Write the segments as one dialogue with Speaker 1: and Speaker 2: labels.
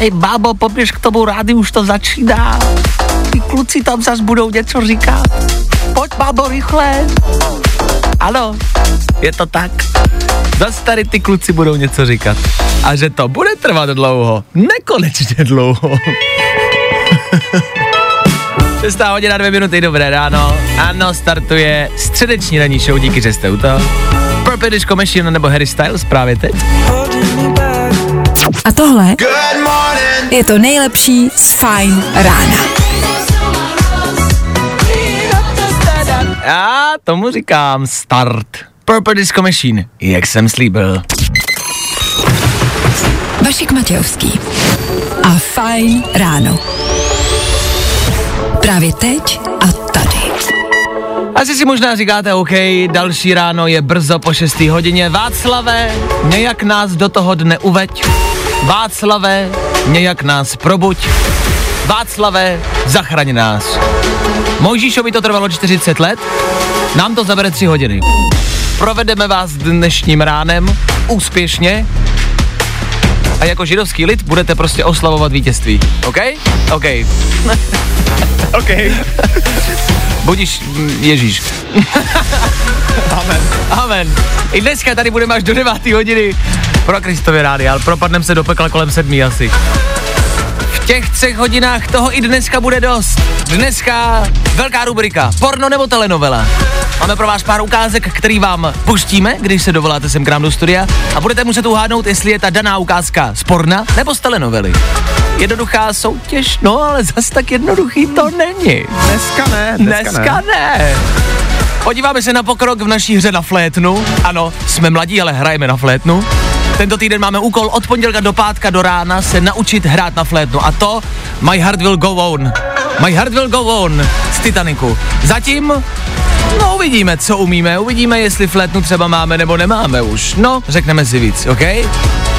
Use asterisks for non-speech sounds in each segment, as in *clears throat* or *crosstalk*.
Speaker 1: Hej, bábo, poběž k tomu rádi, už to začíná. Ty kluci tam zas budou něco říkat. Pojď, bábo, rychle. Ano, je to tak. Zas tady ty kluci budou něco říkat. A že to bude trvat dlouho. Nekonečně dlouho. *laughs* Šestá hodina, dvě minuty, dobré ráno. Ano, startuje středeční ranní show, díky, že jste u toho. Purple Disco Machine nebo Harry Styles právě teď.
Speaker 2: A tohle je to nejlepší z Fajn rána.
Speaker 1: Já tomu říkám start. Purple Disco Machine, jak jsem slíbil.
Speaker 2: Vašek Matějovský a Fajn ráno. Právě teď a tady.
Speaker 1: Asi si možná říkáte, OK, další ráno je brzo po 6. hodině. Václave, nějak nás do toho dne uveď. Václave, nějak nás probuď. Václave, zachraň nás. Mojžíšovi to trvalo 40 let, nám to zabere 3 hodiny. Provedeme vás dnešním ránem úspěšně a jako židovský lid budete prostě oslavovat vítězství. OK? OK. *laughs* *laughs* OK. Budíš mm, Ježíš. *laughs* Amen. Amen. I dneska tady budeme až do 9. hodiny pro Kristově rády, ale propadneme se do pekla kolem sedmi asi. V těch třech hodinách toho i dneska bude dost. Dneska velká rubrika, porno nebo telenovela. Máme pro vás pár ukázek, který vám pustíme, když se dovoláte sem k nám do studia a budete muset uhádnout, jestli je ta daná ukázka z porna nebo z telenovely. Jednoduchá soutěž, no ale zas tak jednoduchý to není.
Speaker 3: Dneska ne,
Speaker 1: Dneska ne. Podíváme se na pokrok v naší hře na flétnu. Ano, jsme mladí, ale hrajeme na flétnu. Tento týden máme úkol od pondělka do pátka do rána se naučit hrát na flétnu. A to My Heart Will Go On. My Heart Will Go On z Titaniku. Zatím No uvidíme, co umíme, uvidíme, jestli flétnu třeba máme nebo nemáme už. No, řekneme si víc, OK?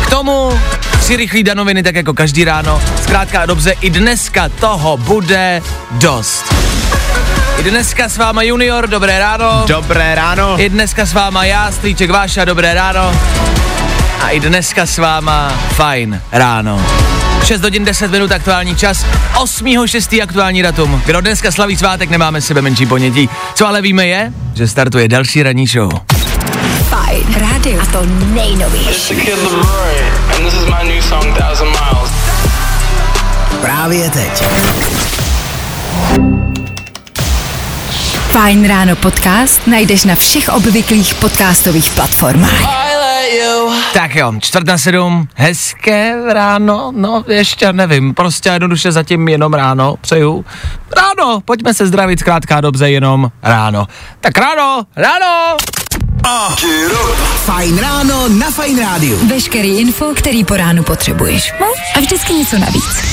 Speaker 1: K tomu si rychlý danoviny, tak jako každý ráno. Zkrátka a dobře, i dneska toho bude dost. I dneska s váma Junior, dobré ráno.
Speaker 3: Dobré ráno.
Speaker 1: I dneska s váma já, Strýček Váša, dobré ráno. A i dneska s váma fajn ráno. 6 hodin 10 minut aktuální čas, 8.6. aktuální datum. Kdo dneska slaví svátek, nemáme sebe menší ponětí. Co ale víme je, že startuje další ranní show.
Speaker 2: Fajn rádio. A to nejnovější.
Speaker 4: Kid Leroy, and this is my new song Thousand Miles.
Speaker 5: Právě teď.
Speaker 2: Fajn ráno podcast najdeš na všech obvyklých podcastových platformách.
Speaker 1: Tak jo, čtvrt na sedm, hezké ráno, no ještě nevím, prostě jednoduše zatím jenom ráno, přeju. Ráno, pojďme se zdravit zkrátka a dobře jenom ráno. Tak ráno, ráno!
Speaker 5: Fajn ráno na Fajn rádiu.
Speaker 2: Veškerý info, který po ránu potřebuješ. No? A vždycky něco navíc.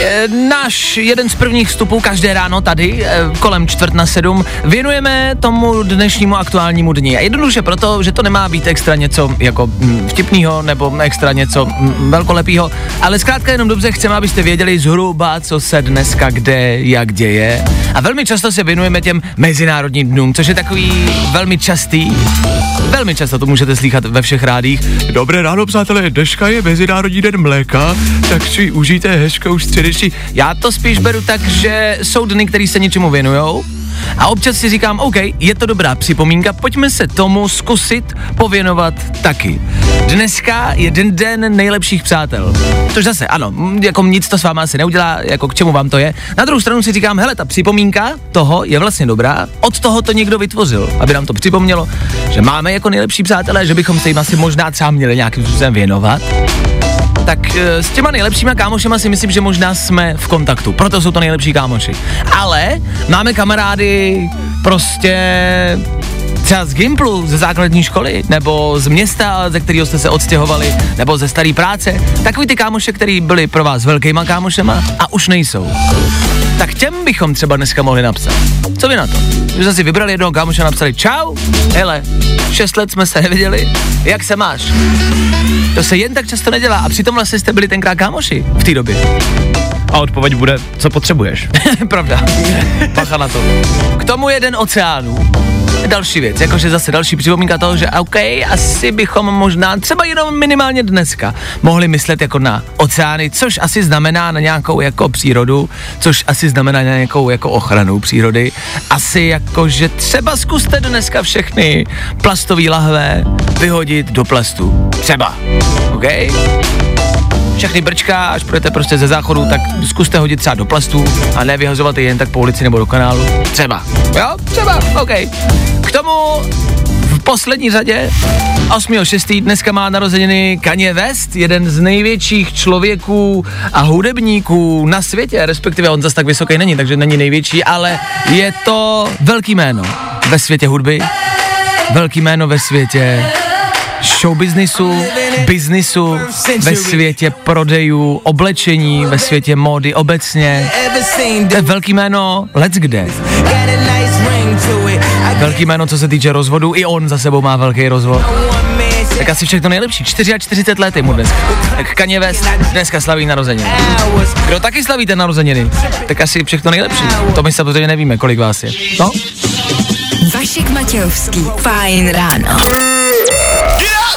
Speaker 1: Eh, Náš jeden z prvních vstupů každé ráno tady, eh, kolem čtvrt na sedm, věnujeme tomu dnešnímu aktuálnímu dni. A jednoduše proto, že to nemá být extra něco jako mm, vtipného nebo extra něco mm, velkolepého, ale zkrátka jenom dobře chceme, abyste věděli zhruba, co se dneska kde, jak děje. A velmi často se věnujeme těm mezinárodním dnům, což je takový velmi častý, velmi často to můžete slychat ve všech rádích. Dobré ráno, přátelé, dneška je Mezinárodní den mléka, tak si užijte hezkou středeční. Já to spíš beru tak, že jsou dny, které se něčemu věnujou, a občas si říkám, OK, je to dobrá připomínka, pojďme se tomu zkusit pověnovat taky. Dneska je den, den nejlepších přátel. Což zase, ano, jako nic to s váma asi neudělá, jako k čemu vám to je. Na druhou stranu si říkám, hele, ta připomínka toho je vlastně dobrá, od toho to někdo vytvořil, aby nám to připomnělo, že máme jako nejlepší přátelé, že bychom se jim asi možná třeba měli nějakým způsobem věnovat tak eh, s těma nejlepšíma kámošema si myslím, že možná jsme v kontaktu, proto jsou to nejlepší kámoši. Ale máme kamarády prostě Třeba z Gimplu, ze základní školy, nebo z města, ze kterého jste se odstěhovali, nebo ze staré práce. Takový ty kámoše, který byli pro vás velkýma kámošema a už nejsou. Tak těm bychom třeba dneska mohli napsat. Co vy na to? Že jsme si vybrali jednoho kámoše a napsali čau, hele, šest let jsme se neviděli, jak se máš? To se jen tak často nedělá a přitom vlastně jste byli tenkrát kámoši v té době.
Speaker 3: A odpověď bude, co potřebuješ. *laughs*
Speaker 1: Pravda. Bacha na to. K tomu jeden oceánů. Další věc, jakože zase další připomínka toho, že OK, asi bychom možná třeba jenom minimálně dneska mohli myslet jako na oceány, což asi znamená na nějakou jako přírodu, což asi znamená na nějakou jako ochranu přírody. Asi jako, že třeba zkuste dneska všechny plastové lahve vyhodit do plastu. Třeba. OK? Všechny brčka, až půjdete prostě ze záchodu, tak zkuste hodit třeba do plastu a ne vyhazovat je jen tak po ulici nebo do kanálu. Třeba. Jo, třeba, OK. K tomu v poslední řadě 8.6. dneska má narozeniny Kanye West, jeden z největších člověků a hudebníků na světě, respektive on zase tak vysoký není, takže není největší, ale je to velký jméno ve světě hudby, velký jméno ve světě showbiznisu, biznisu, ve světě prodejů, oblečení, ve světě módy obecně. To je velký jméno let's kde. Velký jméno, co se týče rozvodu, i on za sebou má velký rozvod. Tak asi všechno nejlepší. 44 let je mu dneska. Tak Kanye West dneska slaví narozeniny. Kdo taky slavíte narozeniny? Tak asi všechno nejlepší. To my samozřejmě nevíme, kolik vás je. No?
Speaker 2: Vašek Matějovský. Fajn ráno.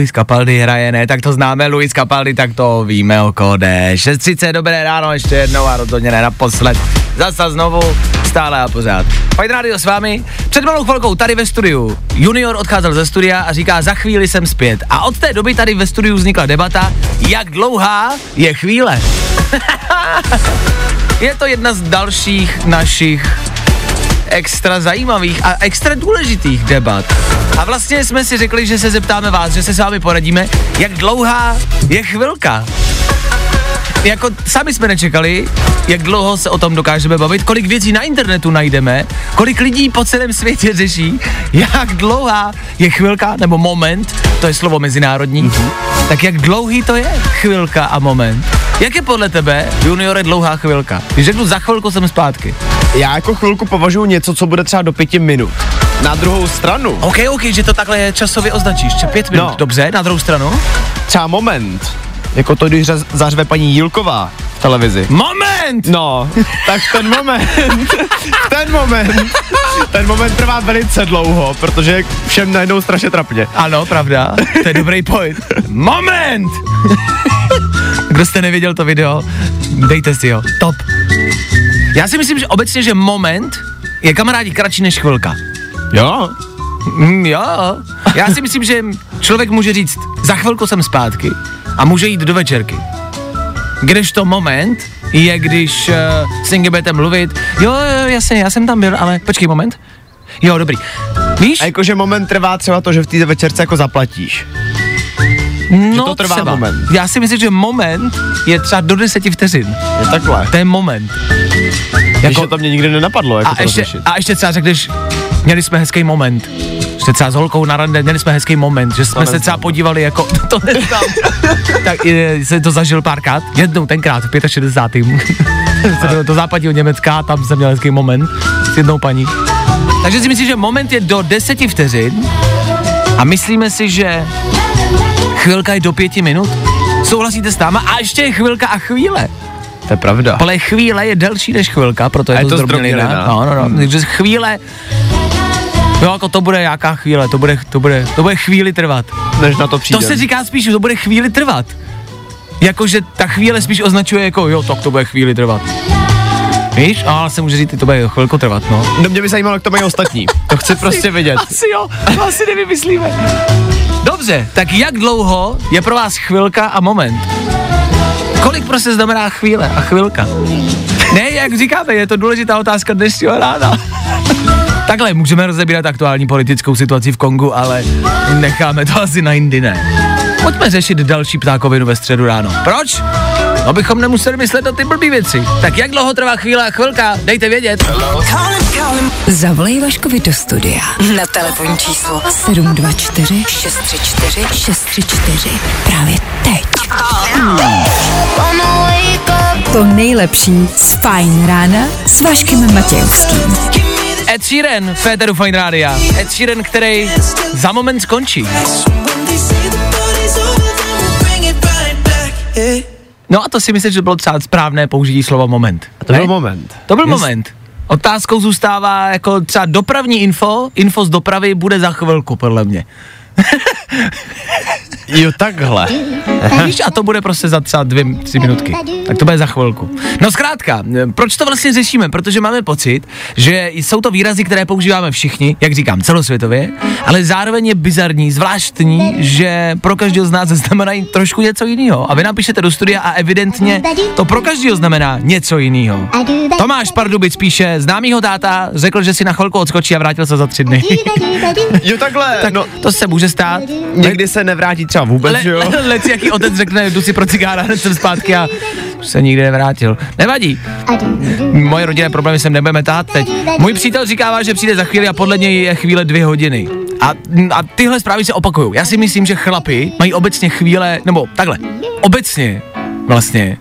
Speaker 1: Luis Capaldi hraje, ne, tak to známe, Luis Capaldi, tak to víme, o kode. 6.30, dobré ráno, ještě jednou a rozhodně ne naposled. Zasa znovu, stále a pořád. Fajn rádio s vámi. Před malou chvilkou tady ve studiu Junior odcházel ze studia a říká, za chvíli jsem zpět. A od té doby tady ve studiu vznikla debata, jak dlouhá je chvíle. *laughs* je to jedna z dalších našich extra zajímavých a extra důležitých debat. A vlastně jsme si řekli, že se zeptáme vás, že se s vámi poradíme, jak dlouhá je chvilka. Jako sami jsme nečekali, jak dlouho se o tom dokážeme bavit, kolik věcí na internetu najdeme, kolik lidí po celém světě řeší, jak dlouhá je chvilka nebo moment, to je slovo mezinárodní, mm-hmm. tak jak dlouhý to je chvilka a moment. Jak je podle tebe, juniore, dlouhá chvilka? Když řeknu za chvilku jsem zpátky.
Speaker 3: Já jako chvilku považuji něco, co bude třeba do pěti minut. Na druhou stranu,
Speaker 1: OK, OK, že to takhle časově označíš. Pět minut,
Speaker 3: No.
Speaker 1: dobře, na druhou stranu.
Speaker 3: třeba moment, jako to, když zařve paní Jílková v televizi.
Speaker 1: Moment!
Speaker 3: No, tak ten moment, *laughs* ten moment, ten moment trvá velice dlouho, protože všem najednou strašně trapně.
Speaker 1: Ano, pravda, to je dobrý point. Moment! Kdo jste neviděl to video, dejte si ho. Top. Já si myslím, že obecně, že moment je kamarádi kratší než chvilka.
Speaker 3: Jo,
Speaker 1: Mm, jo, já si myslím, že člověk může říct, za chvilku jsem zpátky a může jít do večerky. Kdežto moment je, když uh, s někým budete mluvit, jo, jo, jasně, já jsem tam byl, ale počkej moment. Jo, dobrý. Víš?
Speaker 3: a jakože moment trvá třeba to, že v té večerce jako zaplatíš.
Speaker 1: no,
Speaker 3: to trvá
Speaker 1: třeba.
Speaker 3: moment.
Speaker 1: Já si myslím, že moment je třeba do deseti vteřin.
Speaker 3: Je takhle.
Speaker 1: To je moment.
Speaker 3: Jako, to mě nikdy nenapadlo, jako
Speaker 1: a,
Speaker 3: to
Speaker 1: ještě,
Speaker 3: rozlišit.
Speaker 1: a ještě třeba řekneš, měli jsme hezký moment. Jste třeba s holkou na rande, měli jsme hezký moment, že jsme se třeba podívali jako, *laughs* to neznám. tak je, jsem to zažil párkrát, jednou tenkrát, v 65. Jsem byl do západního Německa, tam jsem měl hezký moment s jednou paní. Takže si myslím, že moment je do deseti vteřin a myslíme si, že chvilka je do pěti minut. Souhlasíte s náma? A ještě je chvilka a chvíle.
Speaker 3: To je pravda.
Speaker 1: Ale chvíle je delší než chvilka, proto je,
Speaker 3: A je
Speaker 1: to,
Speaker 3: to
Speaker 1: zdrobnělina. No, no, no. Takže chvíle, jo, jako to bude jaká chvíle, to bude, to bude, to bude chvíli trvat.
Speaker 3: Než na to přijde.
Speaker 1: To se říká spíš, že to bude chvíli trvat. Jakože ta chvíle spíš označuje jako, jo, tak to bude chvíli trvat. Víš? A ale se může říct, to bude chvilku trvat, no.
Speaker 3: No mě by zajímalo, jak to mají ostatní. To chci prostě vidět.
Speaker 1: Asi jo, to asi nevymyslíme. Dobře, tak jak dlouho je pro vás chvilka a moment? Kolik prostě znamená chvíle a chvilka? Ne, jak říkáme, je to důležitá otázka dnešního rána. Takhle, můžeme rozebírat aktuální politickou situaci v Kongu, ale necháme to asi na jindy, ne. Pojďme řešit další ptákovinu ve středu ráno. Proč? No bychom nemuseli myslet na ty blbý věci. Tak jak dlouho trvá chvíle a chvilka? Dejte vědět.
Speaker 2: Zavolej Vaškovi do studia na telefonní číslo 724 634 634 právě teď. To nejlepší z Fajn rána s Vaškem Matějovským.
Speaker 1: Ed Sheeran, Féteru Fine Rádia. Ed Sheeran, který za moment skončí. No a to si myslím, že bylo třeba správné použití slova moment.
Speaker 3: To
Speaker 1: Ne?
Speaker 3: byl moment.
Speaker 1: To byl
Speaker 3: Jest-
Speaker 1: moment. Otázkou zůstává jako třeba dopravní info, info z dopravy bude za chvilku, podle mě. *laughs*
Speaker 3: Jo, takhle.
Speaker 1: Víš, a to bude prostě za třeba dvě, tři minutky. Tak to bude za chvilku. No zkrátka, proč to vlastně řešíme? Protože máme pocit, že jsou to výrazy, které používáme všichni, jak říkám, celosvětově, ale zároveň je bizarní, zvláštní, že pro každého z nás *laughs* znamenají trošku něco jiného. A vy napíšete do studia a evidentně to pro každého znamená něco jiného. Tomáš Pardubic píše, známýho táta řekl, že si na chvilku odskočí a vrátil se za tři dny.
Speaker 3: Jo, takhle. *laughs*
Speaker 1: tak
Speaker 3: no,
Speaker 1: to se může stát.
Speaker 3: Někdy se nevrátí třeba vůbec,
Speaker 1: Le,
Speaker 3: že jo?
Speaker 1: le, *laughs* lec, jaký otec řekne, jdu si pro cigára, hned jsem zpátky a se nikdy nevrátil. Nevadí. Moje rodinné problémy sem nebudeme tát teď. Můj přítel říkává, že přijde za chvíli a podle něj je chvíle dvě hodiny. A, a tyhle zprávy se opakují. Já si myslím, že chlapi mají obecně chvíle, nebo takhle, obecně vlastně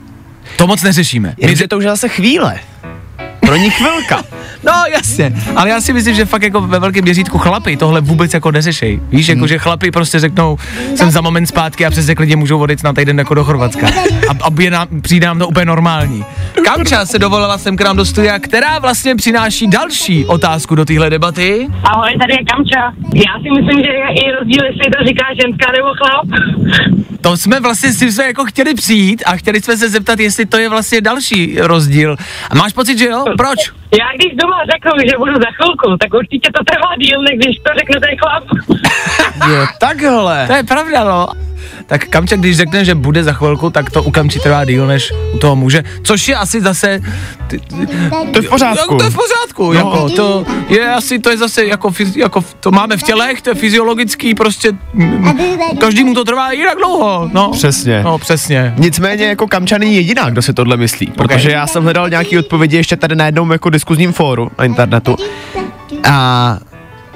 Speaker 1: to moc neřešíme. My
Speaker 3: Jenže to už je zase chvíle. Pro ní chvilka.
Speaker 1: No jasně, ale já si myslím, že fakt jako ve velkém měřítku chlapy tohle vůbec jako neřešej. Víš, jako že chlapy prostě řeknou, jsem za moment zpátky a přesně klidně můžou vodit na týden jako do Chorvatska. A, a je nám, přijde nám to úplně normální. Kamča se dovolila sem k nám do studia, která vlastně přináší další otázku do téhle debaty.
Speaker 6: Ahoj, tady je Kamča. Já si myslím, že je i rozdíl, jestli to říká ženská nebo chlap.
Speaker 1: To jsme vlastně si jsme jako chtěli přijít a chtěli jsme se zeptat, jestli to je vlastně další rozdíl. A máš pocit, že jo? Proč?
Speaker 6: Já když doma řeknu, že budu za chvilku, tak určitě to trvá díl, než když to řekne ten chlap.
Speaker 3: Jo, takhle.
Speaker 1: To je pravda, no. Tak Kamča, když řekne, že bude za chvilku, tak to u Kamči trvá díl než u toho muže, což je asi zase... Ty, ty,
Speaker 3: To je v pořádku.
Speaker 1: to je v pořádku, no. jako, to je asi, to je zase jako, jako, to máme v tělech, to je fyziologický, prostě, každému to trvá jinak dlouho, no.
Speaker 3: Přesně.
Speaker 1: No, přesně.
Speaker 3: Nicméně jako Kamča není jediná, kdo si tohle myslí, protože já jsem hledal nějaký odpovědi ještě tady na jednom jako diskuzním fóru na internetu a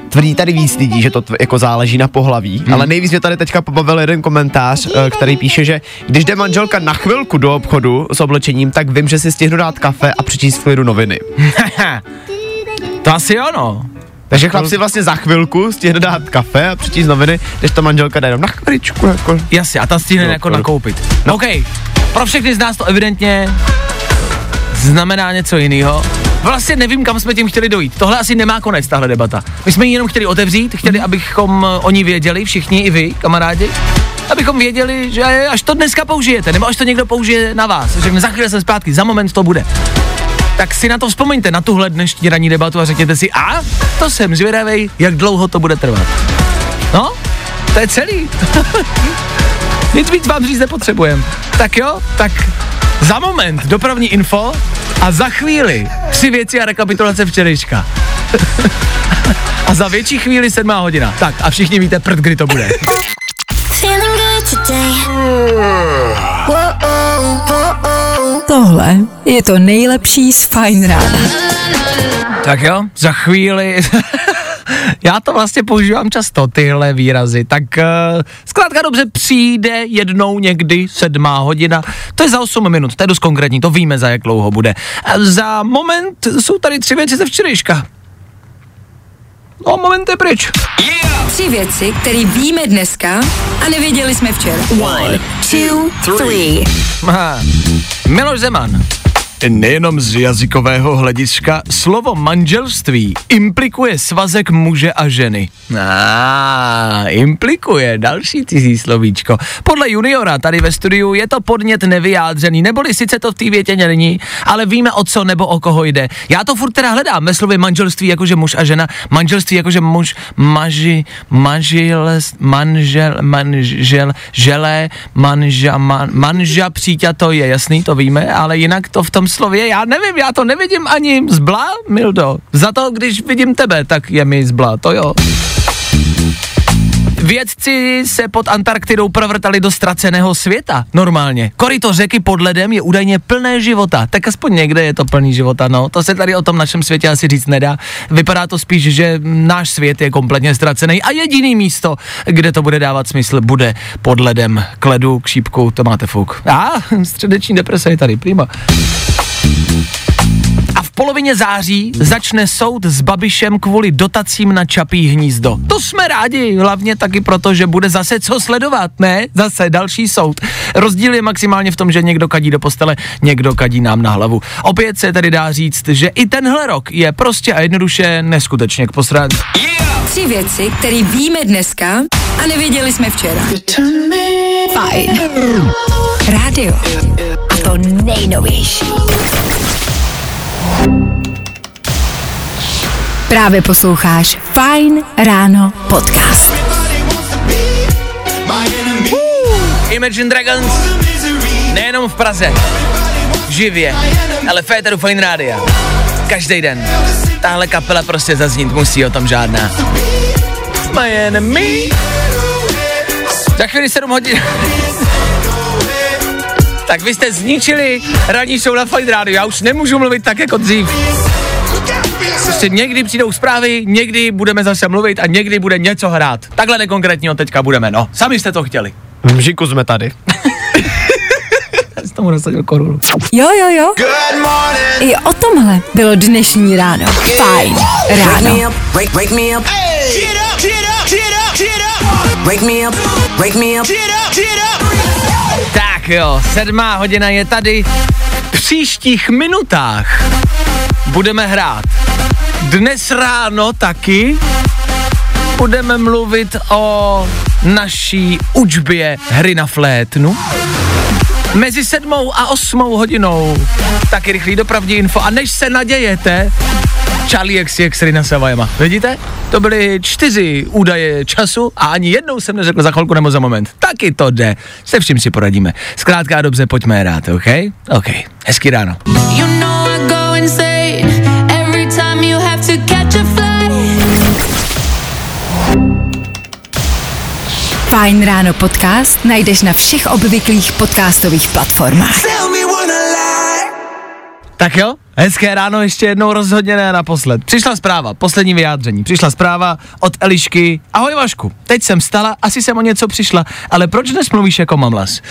Speaker 3: tvrdí tady víc lidí, že to tv- jako záleží na pohlaví, hmm. ale nejvíc mě tady teďka pobavil jeden komentář, eh, který píše, že když jde manželka na chvilku do obchodu s oblečením, tak vím, že si stihnu dát kafe a přečíst v klidu noviny. *laughs*
Speaker 1: to asi jo, no.
Speaker 3: Takže chlap si vlastně za chvilku stihne dát kafe a přečíst noviny, když ta manželka jde jenom na chviličku jako.
Speaker 1: Jasně, a ta stihne
Speaker 3: No,
Speaker 1: jako
Speaker 3: to-
Speaker 1: nakoupit. No. OK, pro všechny z nás to evidentně znamená něco jiného. Vlastně nevím, kam jsme tím chtěli dojít. Tohle asi nemá konec, tahle debata. My jsme ji jenom chtěli otevřít, chtěli, abychom eh, o ní věděli, všichni i vy, kamarádi, abychom věděli, že až to dneska použijete, nebo až to někdo použije na vás, řekne za chvíli jsem zpátky, za moment to bude. Tak si na to vzpomeňte, na tuhle dnešní ranní debatu a řekněte si, a to jsem zvědavej, jak dlouho to bude trvat. No, to je celý. *laughs* Nic víc vám říct nepotřebujem. Tak jo, tak za moment dopravní info a za chvíli tři věci a rekapitulace včerejška. *laughs* a za větší chvíli sedmá hodina. Tak a všichni víte prd, kdy to bude.
Speaker 2: Tohle je to nejlepší z Fajn rána.
Speaker 1: Tak jo, za chvíli... *laughs* *laughs* Já to vlastně používám často, tyhle výrazy. Tak uh, zkrátka dobře přijde jednou někdy sedmá hodina. To je za 8 minut, to je dost konkrétní, to víme za jak dlouho bude. A za moment jsou tady tři věci ze včerejška. No, moment je pryč.
Speaker 2: Tři věci, které víme dneska a nevěděli jsme včera. One, two, three.
Speaker 1: Aha. Miloš Zeman. Nejenom z jazykového hlediska, slovo manželství implikuje svazek muže a ženy. A implikuje další cizí slovíčko. Podle juniora tady ve studiu je to podnět nevyjádřený, neboli sice to v té větě není, ale víme o co nebo o koho jde. Já to furt teda hledám ve slově manželství jakože muž a žena, manželství jakože muž, maži, manžel, manžel, manžel, želé, manža, man, manža příťa, to je jasný, to víme, ale jinak to v tom slově, já nevím, já to nevidím ani zbla, Mildo. Za to, když vidím tebe, tak je mi zbla, to jo. Vědci se pod Antarktidou provrtali do ztraceného světa. Normálně. Koryto řeky pod ledem je údajně plné života. Tak aspoň někde je to plný života, no. To se tady o tom našem světě asi říct nedá. Vypadá to spíš, že náš svět je kompletně ztracený a jediný místo, kde to bude dávat smysl, bude pod ledem. K ledu, k šípku, to máte fuk. A středeční deprese je tady, prima. A v polovině září začne soud s Babišem kvůli dotacím na Čapí hnízdo. To jsme rádi, hlavně taky proto, že bude zase co sledovat, ne? Zase další soud. Rozdíl je maximálně v tom, že někdo kadí do postele, někdo kadí nám na hlavu. Opět se tedy dá říct, že i tenhle rok je prostě a jednoduše neskutečně k posrání.
Speaker 2: Tři věci, které víme dneska a nevěděli jsme včera. Fajn. Rádio. Nejnovější. Právě posloucháš Fajn ráno podcast.
Speaker 1: Imagine Dragons, nejenom v Praze, živě, ale v Féteru Fine Rádia. Každý den. Tahle kapela prostě zaznít musí, o tom žádná. My enemy. Za chvíli 7 hodin. Tak vy jste zničili ranní show na Fine Radio, já už nemůžu mluvit tak jako dřív. Prostě někdy přijdou zprávy, někdy budeme zase mluvit a někdy bude něco hrát. Takhle nekonkrétního teďka budeme, no. Sami jste to chtěli.
Speaker 3: V Mžiku jsme tady. *laughs*
Speaker 1: Já jsem tomu nasadil korunu.
Speaker 2: Jo, jo, jo. I o tomhle bylo dnešní ráno. Fajn ráno.
Speaker 5: Wake, wake me up. Wake me up, wake me up.
Speaker 1: Tak jo, sedmá hodina je tady. V příštích minutách budeme hrát. Dnes ráno taky budeme mluvit o naší učbě hry na flétnu. Mezi sedmou a osmou hodinou taky rychlý dopravní info. A než se nadějete, Charlie XCX Rina Savajama. Vidíte? To byly čtyři údaje času a ani jednou jsem neřekl za chvilku nebo za moment. Taky to jde. Se vším si poradíme. Zkrátka a dobře, pojďme hrát, OK? OK. Hezký ráno.
Speaker 7: You know I go insane every time you have to catch a flight.
Speaker 2: Fajn ráno podcast najdeš na všech obvyklých podcastových platformách.
Speaker 1: Tak jo, hezké ráno ještě jednou rozhodně ne naposled. Přišla zpráva, poslední vyjádření. Přišla zpráva od Elišky. Ahoj Vašku, teď jsem stala, asi jsem o něco přišla, ale proč dnes mluvíš jako mamlas?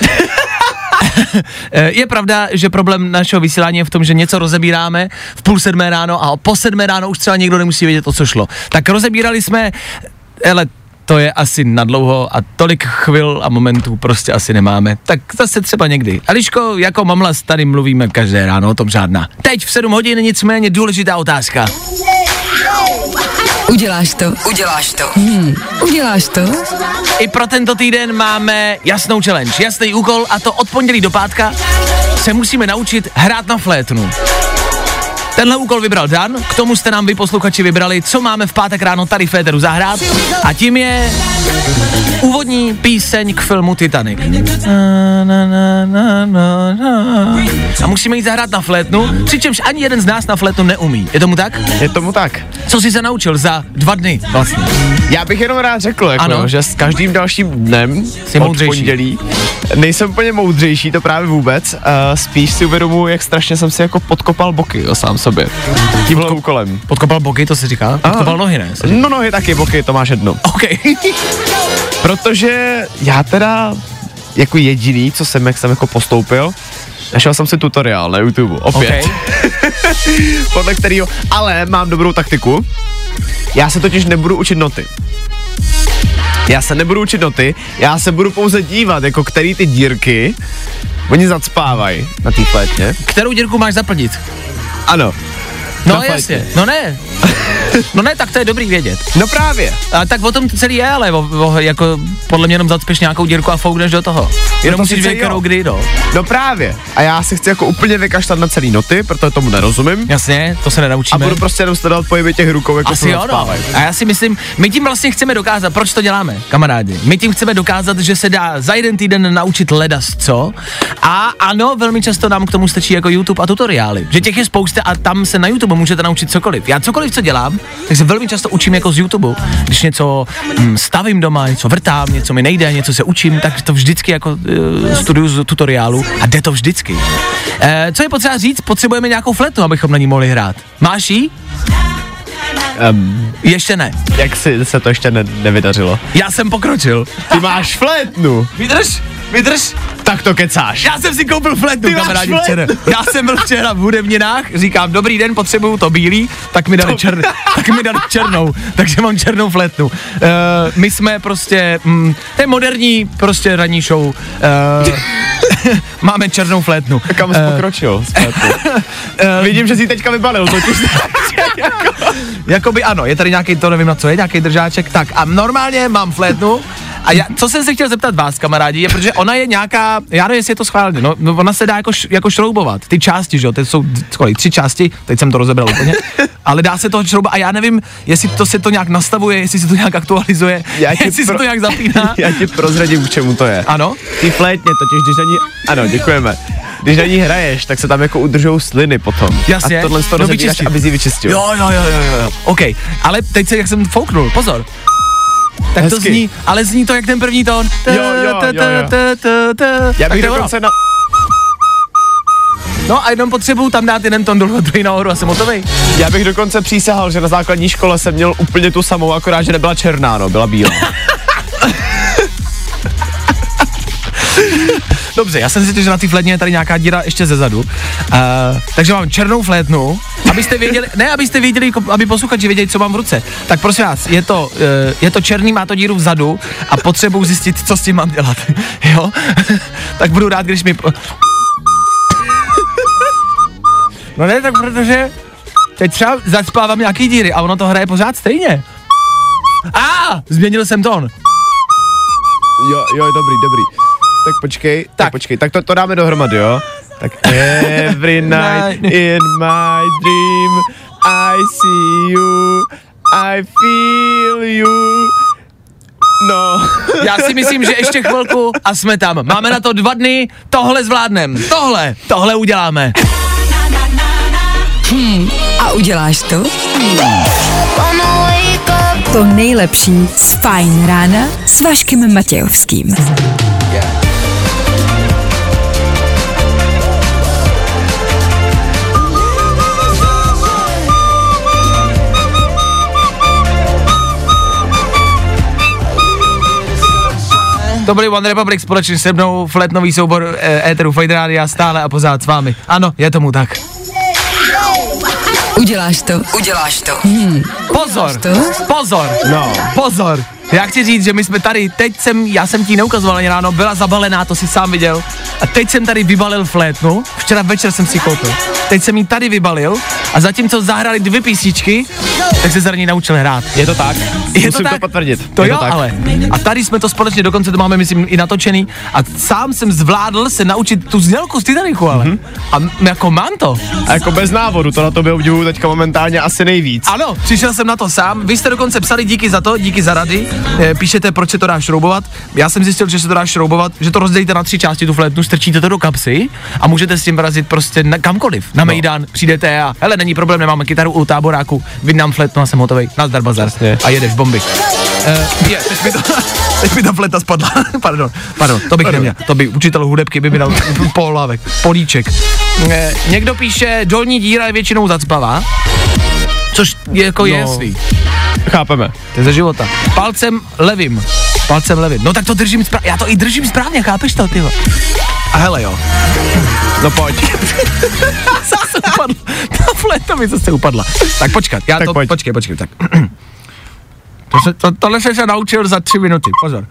Speaker 1: *laughs* je pravda, že problém našeho vysílání je v tom, že něco rozebíráme v půl sedmé ráno a po sedmé ráno už třeba někdo nemusí vědět, o co šlo. Tak rozebírali jsme, ale to je asi nadlouho a tolik chvil a momentů prostě asi nemáme. Tak zase třeba někdy. Eliško, jako mamlas tady mluvíme každé ráno, o tom žádná. Teď v 7 hodin nicméně důležitá otázka.
Speaker 2: Uděláš to? Uděláš to? Hmm. Uděláš to?
Speaker 1: I pro tento týden máme jasnou challenge, jasný úkol a to od pondělí do pátka se musíme naučit hrát na flétnu. Tenhle úkol vybral Dan, k tomu jste nám vy posluchači vybrali, co máme v pátek ráno tady v Féteru zahrát a tím je úvodní píseň k filmu Titanic. A musíme jít zahrát na flétnu, přičemž ani jeden z nás na flétnu neumí. Je tomu tak?
Speaker 3: Je tomu tak.
Speaker 1: Co jsi se naučil za dva dny vlastně?
Speaker 3: Já bych jenom rád řekl, jako,
Speaker 1: Ano.
Speaker 3: že s každým dalším dnem
Speaker 1: Jsi
Speaker 3: od
Speaker 1: moudřejší.
Speaker 3: pondělí nejsem úplně moudřejší, to právě vůbec. Uh, spíš si uvědomuji, jak strašně jsem si jako podkopal boky jo, sám sobě. Tímhle úkolem.
Speaker 1: Podkopal boky, to se říká? Podkopal nohy, ne?
Speaker 3: No nohy taky, boky, to máš jedno.
Speaker 1: OK. *laughs*
Speaker 3: Protože já teda jako jediný, co jsem, jak jsem jako postoupil, našel jsem si tutoriál na YouTube, opět. *laughs* podle kterého, ale mám dobrou taktiku. Já se totiž nebudu učit noty. Já se nebudu učit noty, já se budu pouze dívat, jako který ty dírky oni zacpávají na té flétně.
Speaker 1: Kterou dírku máš zaplnit?
Speaker 3: Ano.
Speaker 1: No
Speaker 3: Na
Speaker 1: jasně, no ne. No ne, tak to je dobrý vědět.
Speaker 3: No právě.
Speaker 1: A tak o tom to celý je, ale o, o, jako podle mě jenom zacpeš nějakou dírku a foukneš do toho. Jenom
Speaker 3: to
Speaker 1: musíš vědět, kterou kdy, no.
Speaker 3: No právě. A já si chci jako úplně vykašlat na celý noty, protože tomu nerozumím.
Speaker 1: Jasně, to se
Speaker 3: A
Speaker 1: nenaučíme.
Speaker 3: budu prostě jenom sledovat pohyby těch rukou, jako
Speaker 1: Asi jo, no. A já si myslím, my tím vlastně chceme dokázat, proč to děláme, kamarádi. My tím chceme dokázat, že se dá za jeden týden naučit ledas, co? A ano, velmi často nám k tomu stačí jako YouTube a tutoriály. Že těch je spousta a tam se na YouTube tomu můžete naučit cokoliv. Já cokoliv, co dělám, tak se velmi často učím jako z YouTube. Když něco hm, stavím doma, něco vrtám, něco mi nejde, něco se učím, tak to vždycky jako uh, studuju z tutoriálu a jde to vždycky. E, co je potřeba říct? Potřebujeme nějakou fletu, abychom na ní mohli hrát. Máš jí?
Speaker 3: Um,
Speaker 1: Ještě ne.
Speaker 3: jak si se to ještě ne, nevydařilo?
Speaker 1: Já jsem pokročil.
Speaker 3: Ty máš flétnu.
Speaker 1: Vydrž, vydrž.
Speaker 3: Tak to kecáš.
Speaker 1: Já jsem si koupil fletu,
Speaker 3: Ty
Speaker 1: kamarádi,
Speaker 3: flétnu?
Speaker 1: včera. Já jsem byl včera v hudebninách, říkám, dobrý den, potřebuju to bílý, tak mi dali, čer, *laughs* tak mi dali černou, takže mám černou fletnu. Uh, my jsme prostě, mm, to je moderní prostě ranní show. Uh, *laughs* máme černou flétnu.
Speaker 3: Kam jsi pokročil? s flétnou? *laughs* Vidím, že jsi teďka vybalil totiž.
Speaker 1: Jakoby ano, je tady nějaký, to nevím na co je, nějaký držáček. Tak a normálně mám flétnu. A já, co jsem se chtěl zeptat vás, kamarádi, je, protože ona je nějaká, já nevím, jestli je to schválně, no, no ona se dá jako, š, jako šroubovat, ty části, že jo, ty jsou kolik, tři části, teď jsem to rozebral úplně, *laughs* ale dá se to šroubovat a já nevím, jestli to se to nějak nastavuje, jestli se to nějak aktualizuje,
Speaker 3: Já ti
Speaker 1: jestli se
Speaker 3: pro-
Speaker 1: to nějak zapíná. *laughs*
Speaker 3: Já ti prozradím, k čemu to je.
Speaker 1: Ano?
Speaker 3: Ty flétně totiž, když na ní, ano, děkujeme. Když na ní hraješ, tak se tam jako udržou sliny potom.
Speaker 1: Jasně.
Speaker 3: A tohle z toho
Speaker 1: No,
Speaker 3: aby si vyčistil.
Speaker 1: Jo, jo, jo, jo, jo, OK, ale teď se, jak jsem fouknul, pozor. Tak to
Speaker 3: Hezky.
Speaker 1: zní, ale zní to jak ten první tón.
Speaker 3: Jo, jo, jo, jo. Já bych
Speaker 1: to
Speaker 3: dokonce na...
Speaker 1: No a jenom potřebuju tam dát jeden ton dolů druhý nahoru a jsem hotovej.
Speaker 3: Já bych dokonce přísahal, že na základní škole jsem měl úplně tu samou, akorát, že nebyla černá, no, byla bílá. *laughs*
Speaker 1: Dobře, já jsem si že na té flétně je tady nějaká díra ještě ze zadu. Uh, takže mám černou flétnu, abyste věděli, ne abyste věděli, aby posluchači věděli, co mám v ruce. Tak prosím vás, je to, uh, je to černý, má to díru vzadu a potřebuji zjistit, co s tím mám dělat. *laughs* jo? *laughs* tak budu rád, když mi... *laughs* no ne, tak protože teď třeba zacpávám nějaký díry a ono to hraje pořád stejně. A ah, změnil jsem tón.
Speaker 3: Jo, jo, dobrý, dobrý. Tak počkej, tak,
Speaker 1: Tak.
Speaker 3: počkej, tak to, to dáme dohromady, jo? Tak every *laughs* night in my dream I see you, I feel you. No, *laughs*
Speaker 1: Já si myslím, že ještě chvilku a jsme tam. Máme na to dva dny, tohle zvládnem. Tohle, tohle uděláme.
Speaker 2: A uděláš to? To nejlepší z Fajn rána s Vaškem Matějovským.
Speaker 1: To byli One Republic společně se mnou, fletnový soubor e, Eteru Fajn Rádia stále a pořád s vámi. Ano, je tomu tak.
Speaker 2: Uděláš to? Uděláš to.
Speaker 1: Pozor,
Speaker 2: to?
Speaker 1: pozor,
Speaker 3: no.
Speaker 1: pozor. Já chci říct, že my jsme tady, teď jsem, já jsem ti neukazoval ani ráno, byla zabalená, to si sám viděl. A teď jsem tady vybalil flétnu, včera večer jsem si koupil. Teď jsem ji tady vybalil a zatímco zahráli dvě písničky, tak se za ní naučil hrát.
Speaker 3: Je to tak?
Speaker 1: Je
Speaker 3: Musím to,
Speaker 1: tak?
Speaker 3: potvrdit.
Speaker 1: To
Speaker 3: je
Speaker 1: jo,
Speaker 3: to tak.
Speaker 1: ale. A tady jsme to společně, dokonce to máme, myslím, i natočený. A sám jsem zvládl se naučit tu znělku z Titanicu, ale.
Speaker 3: Mhm.
Speaker 1: A m- jako mám to.
Speaker 3: A jako bez návodu, to na tobě obdivuju teďka momentálně asi nejvíc.
Speaker 1: Ano, přišel jsem na to sám. Vy jste dokonce psali díky za to, díky za rady. E, píšete, proč se to dá šroubovat. Já jsem zjistil, že se to dá šroubovat, že to rozdělíte na tři části tu flétnu, strčíte to do kapsy a můžete s tím vrazit prostě na, kamkoliv. Na Mejdan přijdete a hele, není problém, nemáme kytaru u táboráku, vydám flétnu a jsem hotovej. Nazdar bazar.
Speaker 3: Přesně.
Speaker 1: A jedeš bomby. Uh, je, teď mi, to, *laughs* teď mi ta fleta spadla. *laughs* pardon, pardon, to bych
Speaker 3: Pardon.
Speaker 1: neměl. To by učitel hudebky by mi dal *laughs* polávek, políček. Eh, někdo píše, dolní díra je většinou zacpavá, což je jako no. jasný.
Speaker 3: Chápeme.
Speaker 1: To je ze života. Palcem levým. Palcem levým. No tak to držím správně. Já to i držím správně, chápeš to, ty? A hele jo.
Speaker 3: No pojď. *laughs*
Speaker 1: Zase upadla. Ta fleta mi zase upadla. Tak počkat, já
Speaker 3: Tak
Speaker 1: to,
Speaker 3: pojď.
Speaker 1: počkej, počkej, tak. *clears throat* To se, to, tohle jsem se naučil za tři minuty, pozor.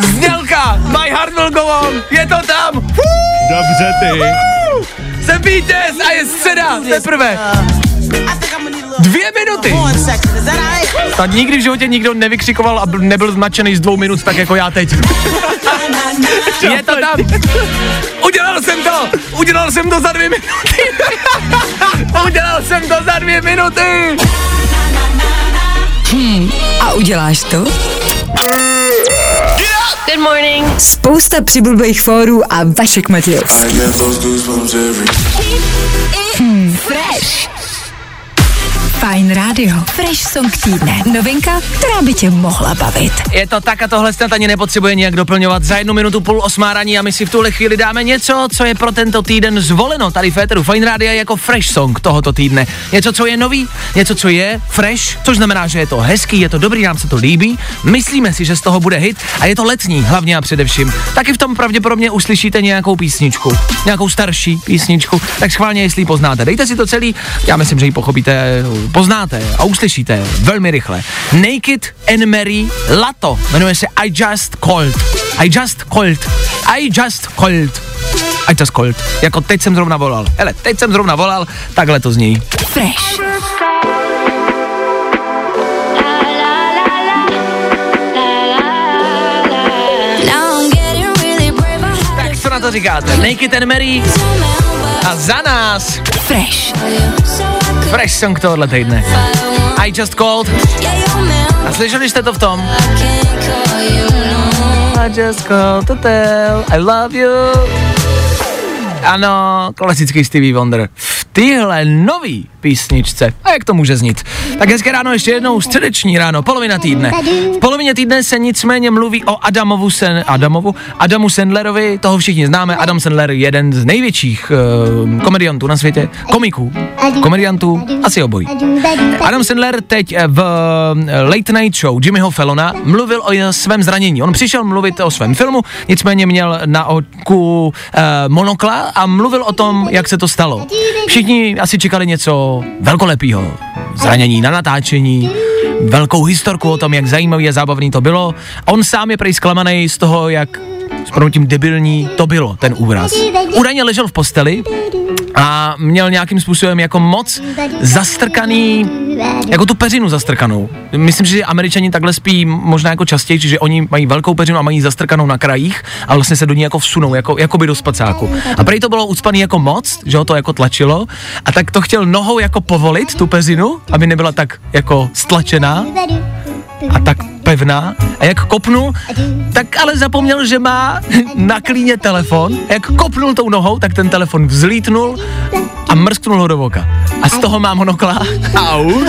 Speaker 1: Znělka! My heart will go on! Je to tam!
Speaker 3: Dobře ty.
Speaker 1: Jsem vítěz a je středa! Teprve! Dvě minuty! Tak nikdy v životě nikdo nevykřikoval a byl- nebyl značený z dvou minut tak jako já teď. Je to tam! Udělal jsem to! Udělal jsem to za dvě minuty! *laughs* jsem to za dvě minuty!
Speaker 2: A uděláš to?
Speaker 7: Good morning.
Speaker 2: Spousta přibulbých fórů a Vašek Matějovský. Hmm, fresh. Fajn rádio. Fresh song týdne. Novinka, která by tě mohla bavit.
Speaker 1: Je to tak a tohle snad ani nepotřebuje nějak doplňovat. Za jednu minutu půl osmáraní a my si v tuhle chvíli dáme něco, co je pro tento týden zvoleno tady Féteru Fine Radio jako fresh song tohoto týdne. Něco, co je nový, něco, co je fresh, což znamená, že je to hezký, je to dobrý, nám se to líbí. Myslíme si, že z toho bude hit a je to letní, hlavně a především. Taky v tom pravděpodobně uslyšíte nějakou písničku, nějakou starší písničku, tak schválně, jestli ji poznáte. Dejte si to celý, já myslím, že ji pochopíte, poznáte a uslyšíte velmi rychle. Naked and Mary Lato, jmenuje se I Just Called. I Just Called. I Just Called. I Just Called. Jako teď jsem zrovna volal. Hele, teď jsem zrovna volal, takhle to zní.
Speaker 2: Fresh.
Speaker 1: Tak co na to říkáte? Naked and Mary a za nás
Speaker 2: Fresh.
Speaker 1: Fresh song tohohle týdne. I Just Called. A slyšeli jste to v tom? I just called to tell I love you. Ano, klasický Stevie Wonder. V téhle nový písničce. A jak to může znít? Tak hezké ráno ještě jednou, středeční ráno, polovina týdne. V polovině týdne se nicméně mluví o Adamovu Sen, Adamovu, Adamu Sandlerovi, toho všichni známe. Adam Sandler, jeden z největších uh, komediantů na světě, komiků, komediantů, asi obojí. Adam Sandler teď eh, v eh, Late Night Show Jimmyho Fallona mluvil o svém zranění. On přišel mluvit o svém filmu, nicméně měl na oku uh, monokla a mluvil o tom, jak se to stalo. Všichni asi čekali něco velkolepého. Zranění na natáčení, velkou historku o tom, jak zajímavý a zábavný to bylo. A on sám je prej zklamaný z toho, jak s proměnutím debilní to bylo, ten úraz. Údajně ležel v posteli a měl nějakým způsobem jako moc zastrkaný, jako tu peřinu zastrkanou. Myslím, že američani takhle spí možná jako častěji, že oni mají velkou peřinu a mají zastrkanou na krajích a vlastně se do ní jako vsunou, jako, jako by do spacáku. A prej to bylo ucpaný jako moc, že ho to jako tlačilo a tak to chtěl nohou jako povolit, tu peřinu, aby nebyla tak jako stlačená a tak pevná. A jak kopnul, tak ale zapomněl, že má na klíně telefon. A jak kopnul tou nohou, tak ten telefon vzlítnul a mrsknul ho do voka. A z toho mám monokla. Au.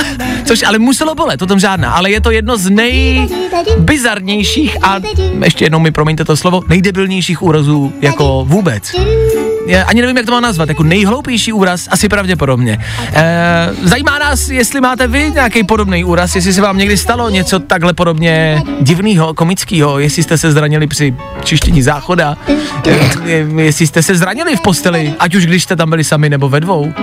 Speaker 1: Což ale muselo bolet, o tom žádná. Ale je to jedno z nejbizarnějších a ještě jednou mi promiňte to slovo, nejdebilnějších úrazů jako vůbec. Já ani nevím, jak to mám nazvat, jako nejhloupější úraz, asi pravděpodobně. E, zajímá nás, jestli máte vy nějaký podobný úraz, jestli se vám někdy stalo něco takhle podobně divného, komického, jestli jste se zranili při čištění záchoda, e, jestli jste se zranili v posteli, ať už když jste tam byli sami nebo ve dvou.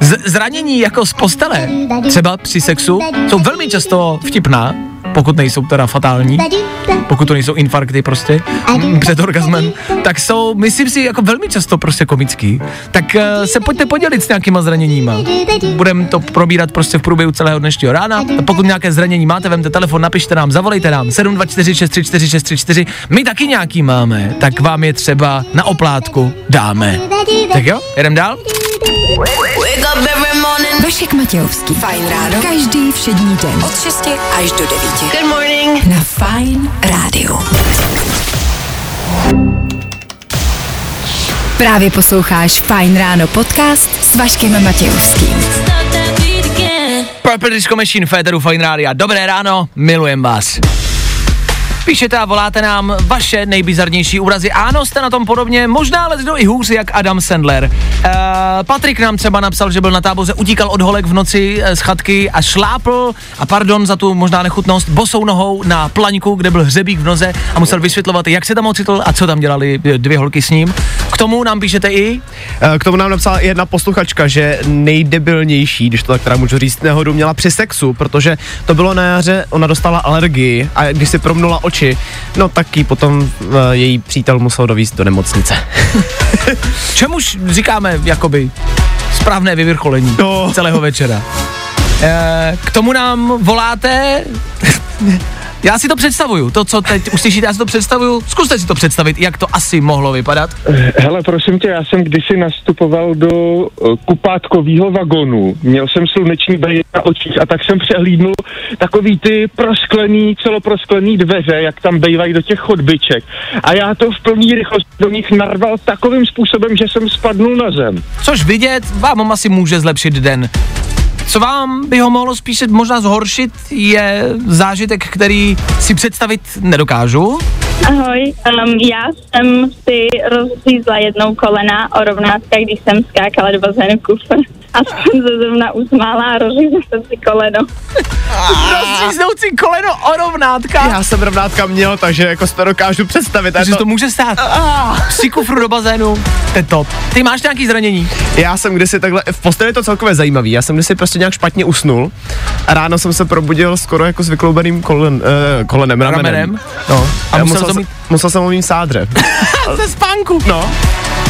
Speaker 1: Z- zranění jako z postele, třeba při sexu, jsou velmi často vtipná, pokud nejsou teda fatální, pokud to nejsou infarkty prostě m, před orgasmem, tak jsou, myslím si, jako velmi často prostě komický. Tak uh, se pojďte podělit s nějakýma zraněníma. Budeme to probírat prostě v průběhu celého dnešního rána. A pokud nějaké zranění máte, vemte telefon, napište nám, zavolejte nám 724634634. My taky nějaký máme, tak vám je třeba na oplátku dáme. Tak jo, jedem dál?
Speaker 2: Vašek Matějovský. Fajn ráno. Každý všední den. Od 6 až do 9.
Speaker 7: Good morning.
Speaker 2: Na Fajn rádiu. Právě posloucháš Fajn ráno podcast s Vaškem Matějovským.
Speaker 1: Purple Disco Machine, Féteru Fine Radio. Dobré ráno, milujem vás. Píšete a voláte nám vaše nejbizarnější úrazy. Ano, jste na tom podobně, možná ale i hůř, jak Adam Sandler. Uh, Patrik nám třeba napsal, že byl na táboře, utíkal od holek v noci eh, z chatky a šlápl, a pardon za tu možná nechutnost, bosou nohou na plaňku, kde byl hřebík v noze a musel vysvětlovat, jak se tam ocitl a co tam dělali eh, dvě holky s ním. K tomu nám píšete i
Speaker 3: K tomu nám napsala jedna posluchačka, že nejdebilnější, když to tak teda můžu říct, nehodu měla při sexu, protože to bylo na jaře, ona dostala alergii a když si promnula oči, no tak ji potom uh, její přítel musel dovízt do nemocnice. *laughs*
Speaker 1: čemuž říkáme jakoby správné vyvrcholení
Speaker 3: No.
Speaker 1: celého večera. E, k tomu nám voláte *laughs* Já si to představuju, to, co teď uslyšíte, já si to představuju. Zkuste si to představit, jak to asi mohlo vypadat.
Speaker 8: Hele, prosím tě, já jsem kdysi nastupoval do uh, kupátkového vagonu. Měl jsem sluneční brýle na očích a tak jsem přehlídnul takový ty prosklený, celoprosklený dveře, jak tam bývají do těch chodbiček. A já to v plný rychlosti do nich narval takovým způsobem, že jsem spadnul na zem.
Speaker 1: Což vidět vám asi může zlepšit den. Co vám by ho mohlo spíše možná zhoršit, je zážitek, který si představit nedokážu.
Speaker 9: Ahoj, um, já jsem si rozřízla jednou kolena o rovnátka, když jsem skákala do bazénu kufr. A jsem se zrovna usmála a rozřízla jsem si koleno.
Speaker 1: Rozříznout si koleno o rovnátka.
Speaker 3: Já jsem rovnátka měl, takže jako si to dokážu představit.
Speaker 1: Takže
Speaker 3: to...
Speaker 1: to může stát. Při kufru do bazénu, to je top. Ty máš nějaký zranění?
Speaker 3: Já jsem kdysi takhle, v posteli je to celkově zajímavý, já jsem kdysi prostě nějak špatně usnul a ráno jsem se probudil skoro jako s vykloubeným kolen, eh, kolenem, ramenem.
Speaker 1: Ramenem?
Speaker 3: No.
Speaker 1: A
Speaker 3: A
Speaker 1: musel
Speaker 3: musel,
Speaker 1: to
Speaker 3: jsem,
Speaker 1: mít-
Speaker 3: musel jsem ho mít sádře. *laughs*
Speaker 1: Ze spánku.
Speaker 3: No.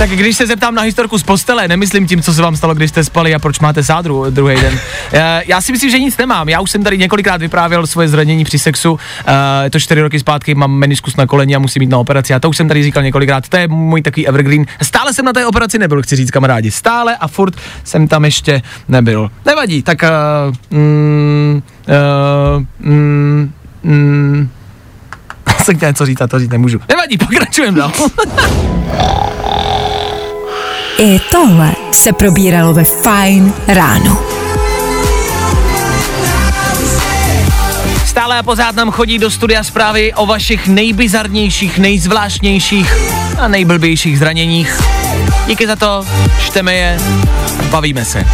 Speaker 1: Tak když se zeptám na historku z postele, nemyslím tím, co se vám stalo, když jste spali a proč máte sádru druhý den. *laughs* Eh, Já si myslím, že nic nemám. Já už jsem tady několikrát vyprávěl svoje zranění při sexu. Eh, Je to čtyři roky zpátky, mám meniskus na koleni a musím jít na operaci. A to už jsem tady říkal několikrát. To je můj takový evergreen. Stále jsem na té operaci nebyl, chci říct kamarádi. Stále a furt jsem tam ještě nebyl. Nevadí, tak uh, mm, uh, mm, mm, *laughs* jsem chtěl něco říct a to říct nemůžu. Nevadí, *laughs* pokračujeme dál.
Speaker 2: I tohle se probíralo ve Fine ráno.
Speaker 1: Stále a pořád nám chodí do studia zprávy o vašich nejbizarnějších, nejzvláštnějších a nejblbějších zraněních. Díky za to, čteme je, bavíme se.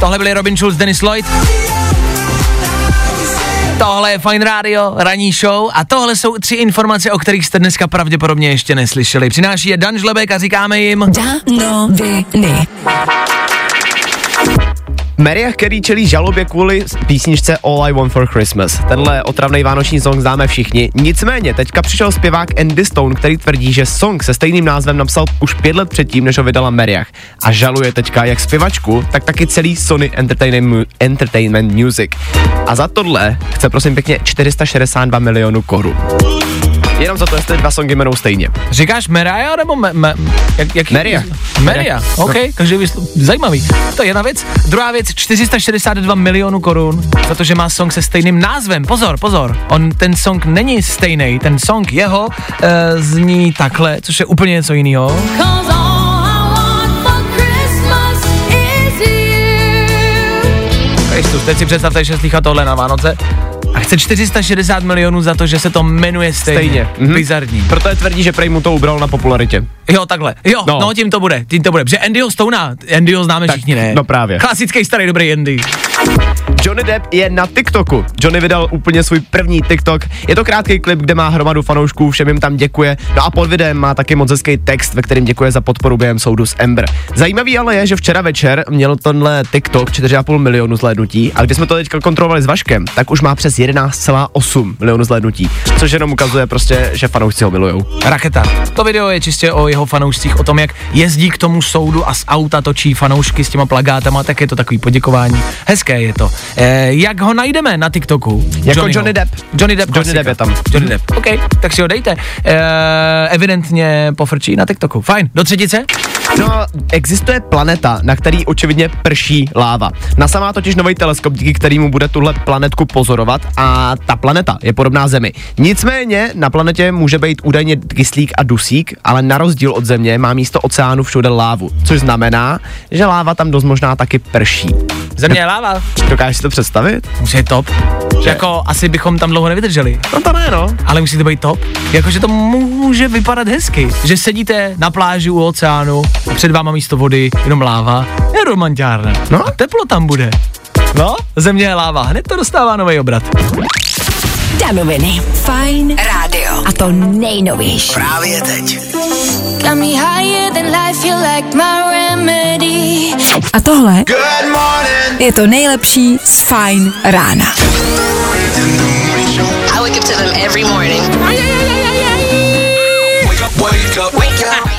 Speaker 1: Tohle byli Robin Schulz, Dennis Lloyd. Tohle je Fine Radio, ranní show a tohle jsou tři informace, o kterých jste dneska pravděpodobně ještě neslyšeli. Přináší je Dan Žlebek a říkáme jim...
Speaker 2: Danoviny.
Speaker 3: Mariah Carey čelí žalobě kvůli písničce All I Want for Christmas. Tenhle otravný vánoční song známe všichni. Nicméně, teďka přišel zpěvák Andy Stone, který tvrdí, že song se stejným názvem napsal už pět let předtím, než ho vydala Mariah. A žaluje teďka jak zpěvačku, tak taky celý Sony Entertainment, Entertainment Music. A za tohle chce prosím pěkně 462 milionů korun. Jenom za to, jestli dva songy jmenou stejně.
Speaker 1: Říkáš Mariah nebo me, me, jak, jak
Speaker 3: Mariah.
Speaker 1: Mariah, OK, každý vysl... zajímavý. To je jedna věc. Druhá věc, 462 milionů korun za to, že má song se stejným názvem. Pozor, pozor, on ten song není stejný, ten song jeho uh, zní takhle, což je úplně něco jiného. Kristus, teď si představte, že slychá tohle na Vánoce a chce 460 milionů za to, že se to jmenuje stejně.
Speaker 3: Stejně, mhm.
Speaker 1: Bizarní.
Speaker 3: Proto je tvrdí, že prej mu to ubral na popularitě.
Speaker 1: Jo, takhle. Jo, no.
Speaker 3: No.
Speaker 1: tím to bude, tím to bude. Protože Andyho Stona, Andyho známe
Speaker 3: Tak,
Speaker 1: všichni, ne?
Speaker 3: no právě.
Speaker 1: Klasický starý dobrý Andy.
Speaker 3: Johnny Depp je na TikToku. Johnny vydal úplně svůj první TikTok. Je to krátký klip, kde má hromadu fanoušků, všem jim tam děkuje. No a pod videem má taky moc hezký text, ve kterém děkuje za podporu během soudu s Ember. Zajímavý ale je, že včera večer měl tenhle TikTok 4,5 milionu zhlédnutí a když jsme to teďka kontrolovali s Vaškem, tak už má přes 11,8 milionů zhlédnutí, což jenom ukazuje prostě, že fanoušci ho milujou.
Speaker 1: Raketa. To video je čistě o jeho fanoušcích, o tom, jak jezdí k tomu soudu a z auta točí fanoušky s těma plagátama, tak je to takový poděkování. Hezké je to. E, jak ho najdeme na TikToku?
Speaker 3: Jako
Speaker 1: Johnnyho?
Speaker 3: Johnny Depp.
Speaker 1: Johnny Depp,
Speaker 3: Johnny. Depp je tam.
Speaker 1: Johnny Depp, OK, tak si ho dejte. E, evidentně pofrčí na TikToku. Fajn, do třetice?
Speaker 3: No, existuje planeta, na který očividně prší láva. NASA má totiž nový teleskop, díky kterému bude tuhle planetku pozorovat a ta planeta je podobná Zemi. Nicméně na planetě může být údajně kyslík a dusík, ale na rozdíl od Země má místo oceánu všude lávu, což znamená, že láva tam dost možná taky prší.
Speaker 1: Země je láva.
Speaker 3: Dokážeš si to představit?
Speaker 1: Musí je top. Že jako asi bychom tam dlouho nevydrželi.
Speaker 3: No to ne, no.
Speaker 1: Ale musí to být top. Jakože to může vypadat hezky. Že sedíte na pláži u oceánu před váma místo vody jenom láva. Je romantiárna.
Speaker 3: No.
Speaker 1: A teplo tam bude. No, země je láva. Hned to dostává nový obrat.
Speaker 2: Danoviny. Fine rádio. A to nejnovější.
Speaker 5: Právě teď.
Speaker 7: Got me higher than life, you like my remedy.
Speaker 2: A tohle je to nejlepší z Fine rána.
Speaker 5: I wake up to them every morning.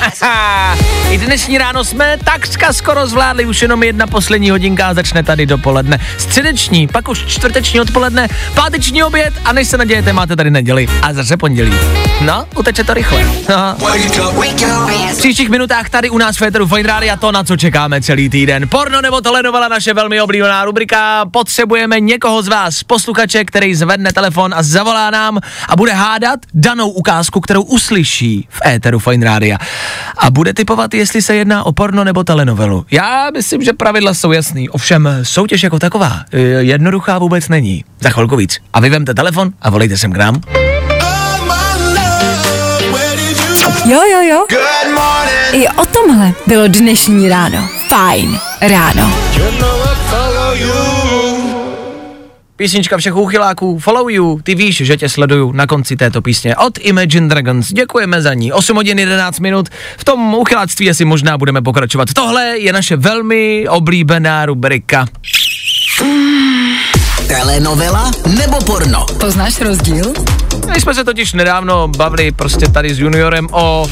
Speaker 5: *laughs*
Speaker 1: I dnešní ráno jsme takřka skoro zvládli, už jenom jedna poslední hodinka a začne tady dopoledne. Středeční, pak už čtvrteční odpoledne, páteční oběd a než se nadějete, máte tady neděli a zase pondělí. No, uteče to rychle. No. V příštích minutách tady u nás v Féteru Fine Radio to, na co čekáme celý týden. Porno nebo telenovela, naše velmi oblíbená rubrika. Potřebujeme někoho z vás, posluchače, který zvedne telefon a zavolá nám a bude hádat danou ukázku, kterou uslyší v éteru Fine Radio. A bude typovat, jestli se jedná o porno nebo telenovelu. Já myslím, že pravidla jsou jasný, ovšem soutěž jako taková eh, jednoduchá vůbec není. Za chvilku víc. A vy vemte telefon a volejte sem k nám.
Speaker 2: Jo, jo, jo. I o tomhle bylo dnešní ráno. Fajn ráno.
Speaker 1: Písnička všech úchyláků, follow you, ty víš, že tě sleduju na konci této písně od Imagine Dragons. Děkujeme za ní. 8 hodin 11 minut. V tom uchyláctví asi možná budeme pokračovat. Tohle je naše velmi oblíbená rubrika.
Speaker 5: Telenovela nebo porno?
Speaker 2: Poznáš rozdíl?
Speaker 1: My jsme se totiž nedávno bavili prostě tady s juniorem o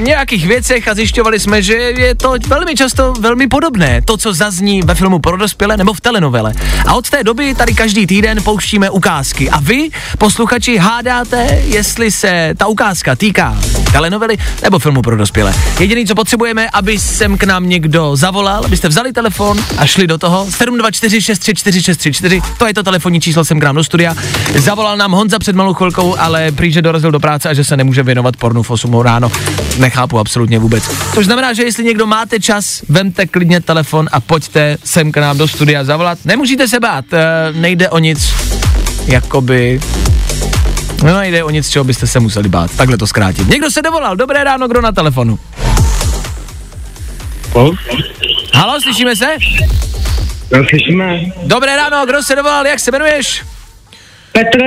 Speaker 1: nějakých věcech a zjišťovali jsme, že je to velmi často velmi podobné, to, co zazní ve filmu pro dospělé nebo v telenovele. A od té doby tady každý týden pouštíme ukázky. A vy, posluchači, hádáte, jestli se ta ukázka týká telenovely nebo filmu pro dospělé. Jediný, co potřebujeme, aby sem k nám někdo zavolal, abyste vzali telefon a šli do toho. 724634634, to je to telefonní číslo sem k nám do studia. Zavolal nám Honza před malou chvilkou, ale prý, že dorazil do práce a že se nemůže věnovat pornu v 8 ráno. Nechápu absolutně vůbec. Což znamená, že jestli někdo máte čas, vemte klidně telefon a pojďte sem k nám do studia zavolat. Nemusíte se bát, eh, nejde o nic, jakoby No nejde o nic, čeho byste se museli bát. Takhle to zkrátit. Někdo se dovolal. Dobré ráno, kdo na telefonu? Halo, slyšíme se?
Speaker 8: Slyšíme.
Speaker 1: Dobré ráno, kdo se dovolal, jak se jmenuješ?
Speaker 6: Petr,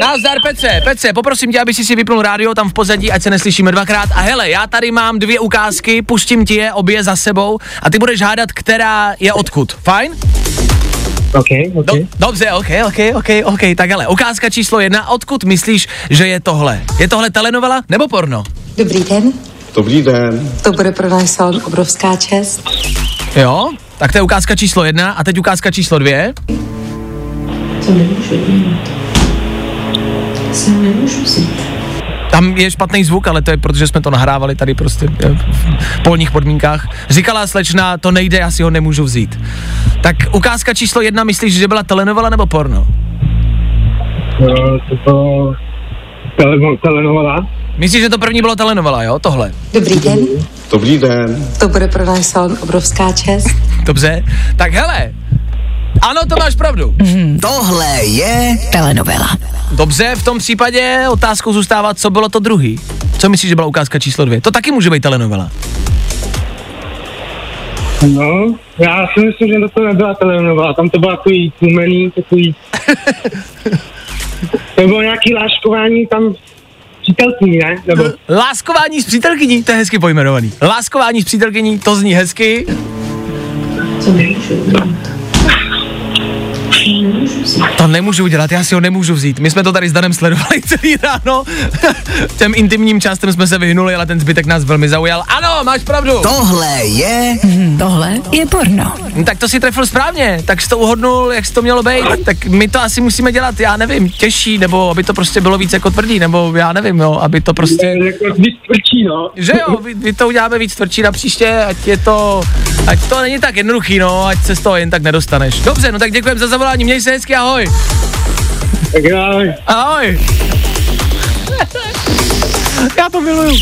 Speaker 1: Nazdar Pece, Pece, poprosím tě, aby si si vypnul rádio tam v pozadí, ať se neslyšíme dvakrát. A hele, já tady mám dvě ukázky, pustím ti je obě za sebou a ty budeš hádat, která je odkud. Fajn?
Speaker 8: OK, OK.
Speaker 1: Do, dobře, ok, ok, ok, ok. Tak hele, ukázka číslo jedna, odkud myslíš, že je tohle? Je tohle telenovela nebo porno?
Speaker 10: Dobrý den,
Speaker 11: Dobrý den.
Speaker 10: to bude pro salon obrovská čest.
Speaker 1: Jo? Tak to je ukázka číslo jedna a teď ukázka číslo dvě.
Speaker 10: To nemůžu Se nemůžu vzít.
Speaker 1: Tam je špatný zvuk, ale to je protože jsme to nahrávali tady prostě eh, v polních podmínkách. Říkala slečna, to nejde, já si ho nemůžu vzít. Tak ukázka číslo jedna, myslíš, že byla telenovela nebo porno?
Speaker 8: No, to bylo tele, telenovela.
Speaker 1: Myslíš, že to první bylo telenovela, jo? Tohle.
Speaker 10: Dobrý den,
Speaker 11: Dobrý den.
Speaker 10: to bude pro náš salon obrovská čest. *laughs*
Speaker 1: Dobře. Tak hele. Ano, to máš pravdu.
Speaker 5: Tohle je
Speaker 2: Telenovela.
Speaker 1: Dobře, v tom případě otázkou zůstává, co bylo to druhý. Co myslíš, že byla ukázka číslo dvě? To taky může být telenovela.
Speaker 8: No, já si myslím, že to nebyla telenovela, tam to bylo takový tlumený, takový... *laughs* to bylo nějaký láškování tam přítelkyní, ne? Nebo...
Speaker 1: Láskování s přítelkyní, to je hezky pojmenovaný. Láskování s přítelkyní, to zní hezky.
Speaker 10: Nemůžu
Speaker 1: To nemůžu udělat, já si ho nemůžu vzít. My jsme to tady s Danem sledovali *laughs* celý ráno. *laughs* Těm intimním částem jsme se vyhnuli, ale ten zbytek nás velmi zaujal. Ano, máš pravdu.
Speaker 5: Tohle je
Speaker 2: Tohle je porno.
Speaker 1: No, Tak to si trefil správně, tak jsi to uhodnul, jak to mělo být. Tak my to asi musíme dělat, já nevím, těžší, nebo aby to prostě bylo víc jako tvrdý, nebo já nevím, jo, aby to prostě...
Speaker 8: Jako víc tvrdší, no.
Speaker 1: Že jo, my, my to uděláme víc tvrdší na příště, ať je to, ať to není tak jednoduchý, no, ať se z toho jen tak nedostaneš. Dobře, no tak děkujem za zavolání, měj se hezky, ahoj.
Speaker 8: Tak já,
Speaker 1: Ahoj. Já to miluju.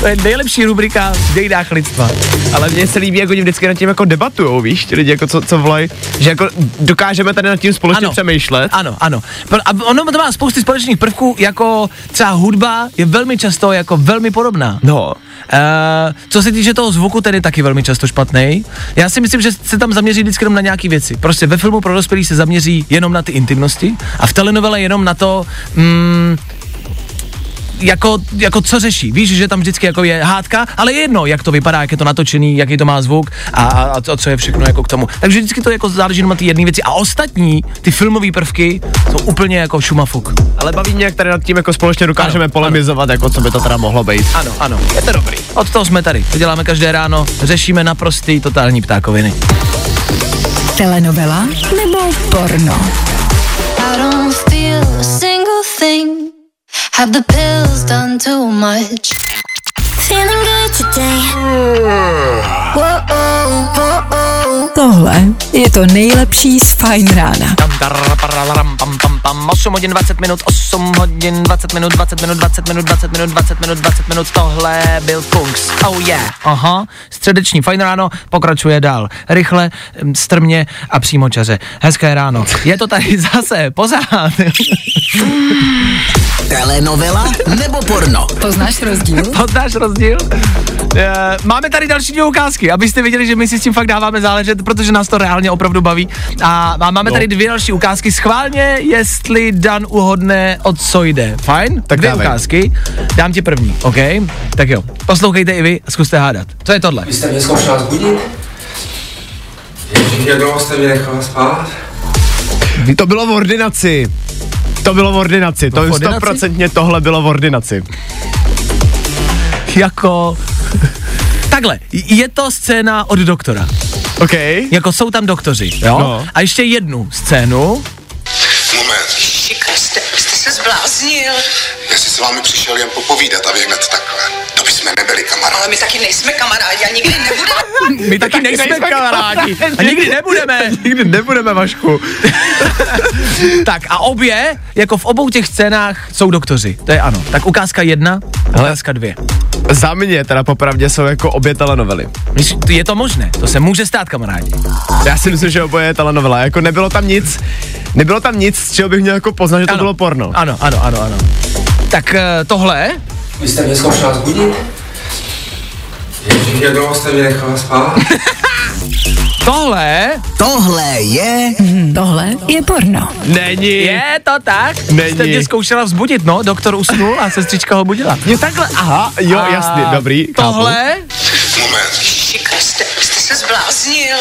Speaker 1: To je nejlepší rubrika v dějinách lidstva.
Speaker 3: Ale mně se líbí, jak oni vždycky nad tím jako debatujou, víš, ti lidi jako co, co volají, že jako dokážeme tady nad tím společně
Speaker 1: Ano.
Speaker 3: přemýšlet.
Speaker 1: Ano, ano. A ono to má spousty společných prvků, jako třeba hudba je velmi často jako velmi podobná.
Speaker 3: No,
Speaker 1: Uh, co se týče toho zvuku, je taky velmi často špatný. Já si myslím, že se tam zaměří vždycky jenom na nějaké věci. Prostě ve filmu pro dospělí se zaměří jenom na ty intimnosti a v telenovele jenom na to, mm, jako, jako co řeší. Víš, že tam vždycky jako je hádka, ale je jedno, jak to vypadá, jak je to natočený, jaký to má zvuk a, a, a co- je všechno jako k tomu. Takže vždycky to jako záleží jenom na ty jedné věci. A ostatní, ty filmové prvky, jsou úplně jako šumafuk.
Speaker 3: Ale baví mě, jak tady nad tím jako společně dokážeme
Speaker 1: Ano,
Speaker 3: polemizovat, jako co by to teda mohlo být.
Speaker 1: Ano, ano, je to dobrý. Od toho jsme tady. To děláme každé ráno, řešíme naprostý totální ptákoviny.
Speaker 2: Telenovela nebo porno?
Speaker 7: I don't feel a single thing. Have the pills done too much? Feeling good today.
Speaker 2: Tohle je to nejlepší z Fine rána.
Speaker 1: Tam, tar, paralaram, pam, pam, pam, 8 hodin 20 minut, 8 hodin 20 minut, 20 minut, 20 minut, 20 minut, 20 minut, 20 minut, tohle byl Kungs. Oh yeah. Aha, středeční fajn ráno pokračuje dál. Rychle, hm, strmě a přímočaře. Hezké ráno. Je to tady zase, pořád. *laughs*
Speaker 5: Telenovela nebo porno?
Speaker 2: Poznáš rozdíl?
Speaker 1: Poznáš rozdíl? E, máme tady další dvě ukázky, abyste viděli, že my si s tím fakt dáváme záležet, protože nás to reálně opravdu baví. A, máme
Speaker 3: No.
Speaker 1: tady dvě další ukázky. Schválně, jestli Dan uhodne, o co jde. Fajn?
Speaker 3: Tak
Speaker 1: dvě
Speaker 3: dávej.
Speaker 1: ukázky. Dám ti první, OK? Tak jo. Poslouchejte i vy a zkuste hádat. Co je tohle?
Speaker 12: Vy jste mě zkoušela zbudit? Ježíš, jak dlouho jste mě nechala spát?
Speaker 3: To bylo v ordinaci. To bylo v ordinaci. To stoprocentně tohle bylo v ordinaci.
Speaker 1: Jako... Takhle, je to scéna od doktora.
Speaker 3: OK.
Speaker 1: Jako jsou tam doktoři, jo?
Speaker 3: No.
Speaker 1: A ještě jednu scénu.
Speaker 13: Moment.
Speaker 14: Jste, jste se zbláznil.
Speaker 13: Já si s vámi přišel jen popovídat a vy hned takhle. To bychom nebyli kamarádi.
Speaker 14: Ale my taky nejsme kamarádi a nikdy nebudeme. *laughs*
Speaker 1: My taky nejsme kamarádi. A nikdy nebudeme. *laughs*
Speaker 3: Nikdy nebudeme, Vašku. *laughs*
Speaker 1: Tak a obě, jako v obou těch scénách, jsou doktoři. To je ano. Tak ukázka jedna, ukázka dvě.
Speaker 3: Za mě teda popravdě jsou jako obě telenovely.
Speaker 1: Je to možné, to se může stát kamarádi.
Speaker 3: Já si myslím, že oboje je telenovela. Jako nebylo tam nic, nebylo tam nic, z čeho bych měl jako poznat, že to
Speaker 1: Ano.
Speaker 3: bylo porno.
Speaker 1: Ano, ano, ano, ano. Tak eh, tohle,
Speaker 12: Vy jste mě zkoušela zbudit? Ježíš, jak dlouho jste mě nechala spát? *laughs*
Speaker 1: tohle
Speaker 5: Tohle je
Speaker 2: Hm, tohle je porno.
Speaker 3: Není.
Speaker 1: je to tak.
Speaker 3: Není.
Speaker 1: Jste mě zkoušela vzbudit, no, doktor usnul a sestřička ho budila.
Speaker 3: Je takhle, aha, jo,
Speaker 1: A
Speaker 3: jasný, dobrý. chápu.
Speaker 1: Tohle,
Speaker 13: Moment.
Speaker 14: Jste, jste se zbláznil.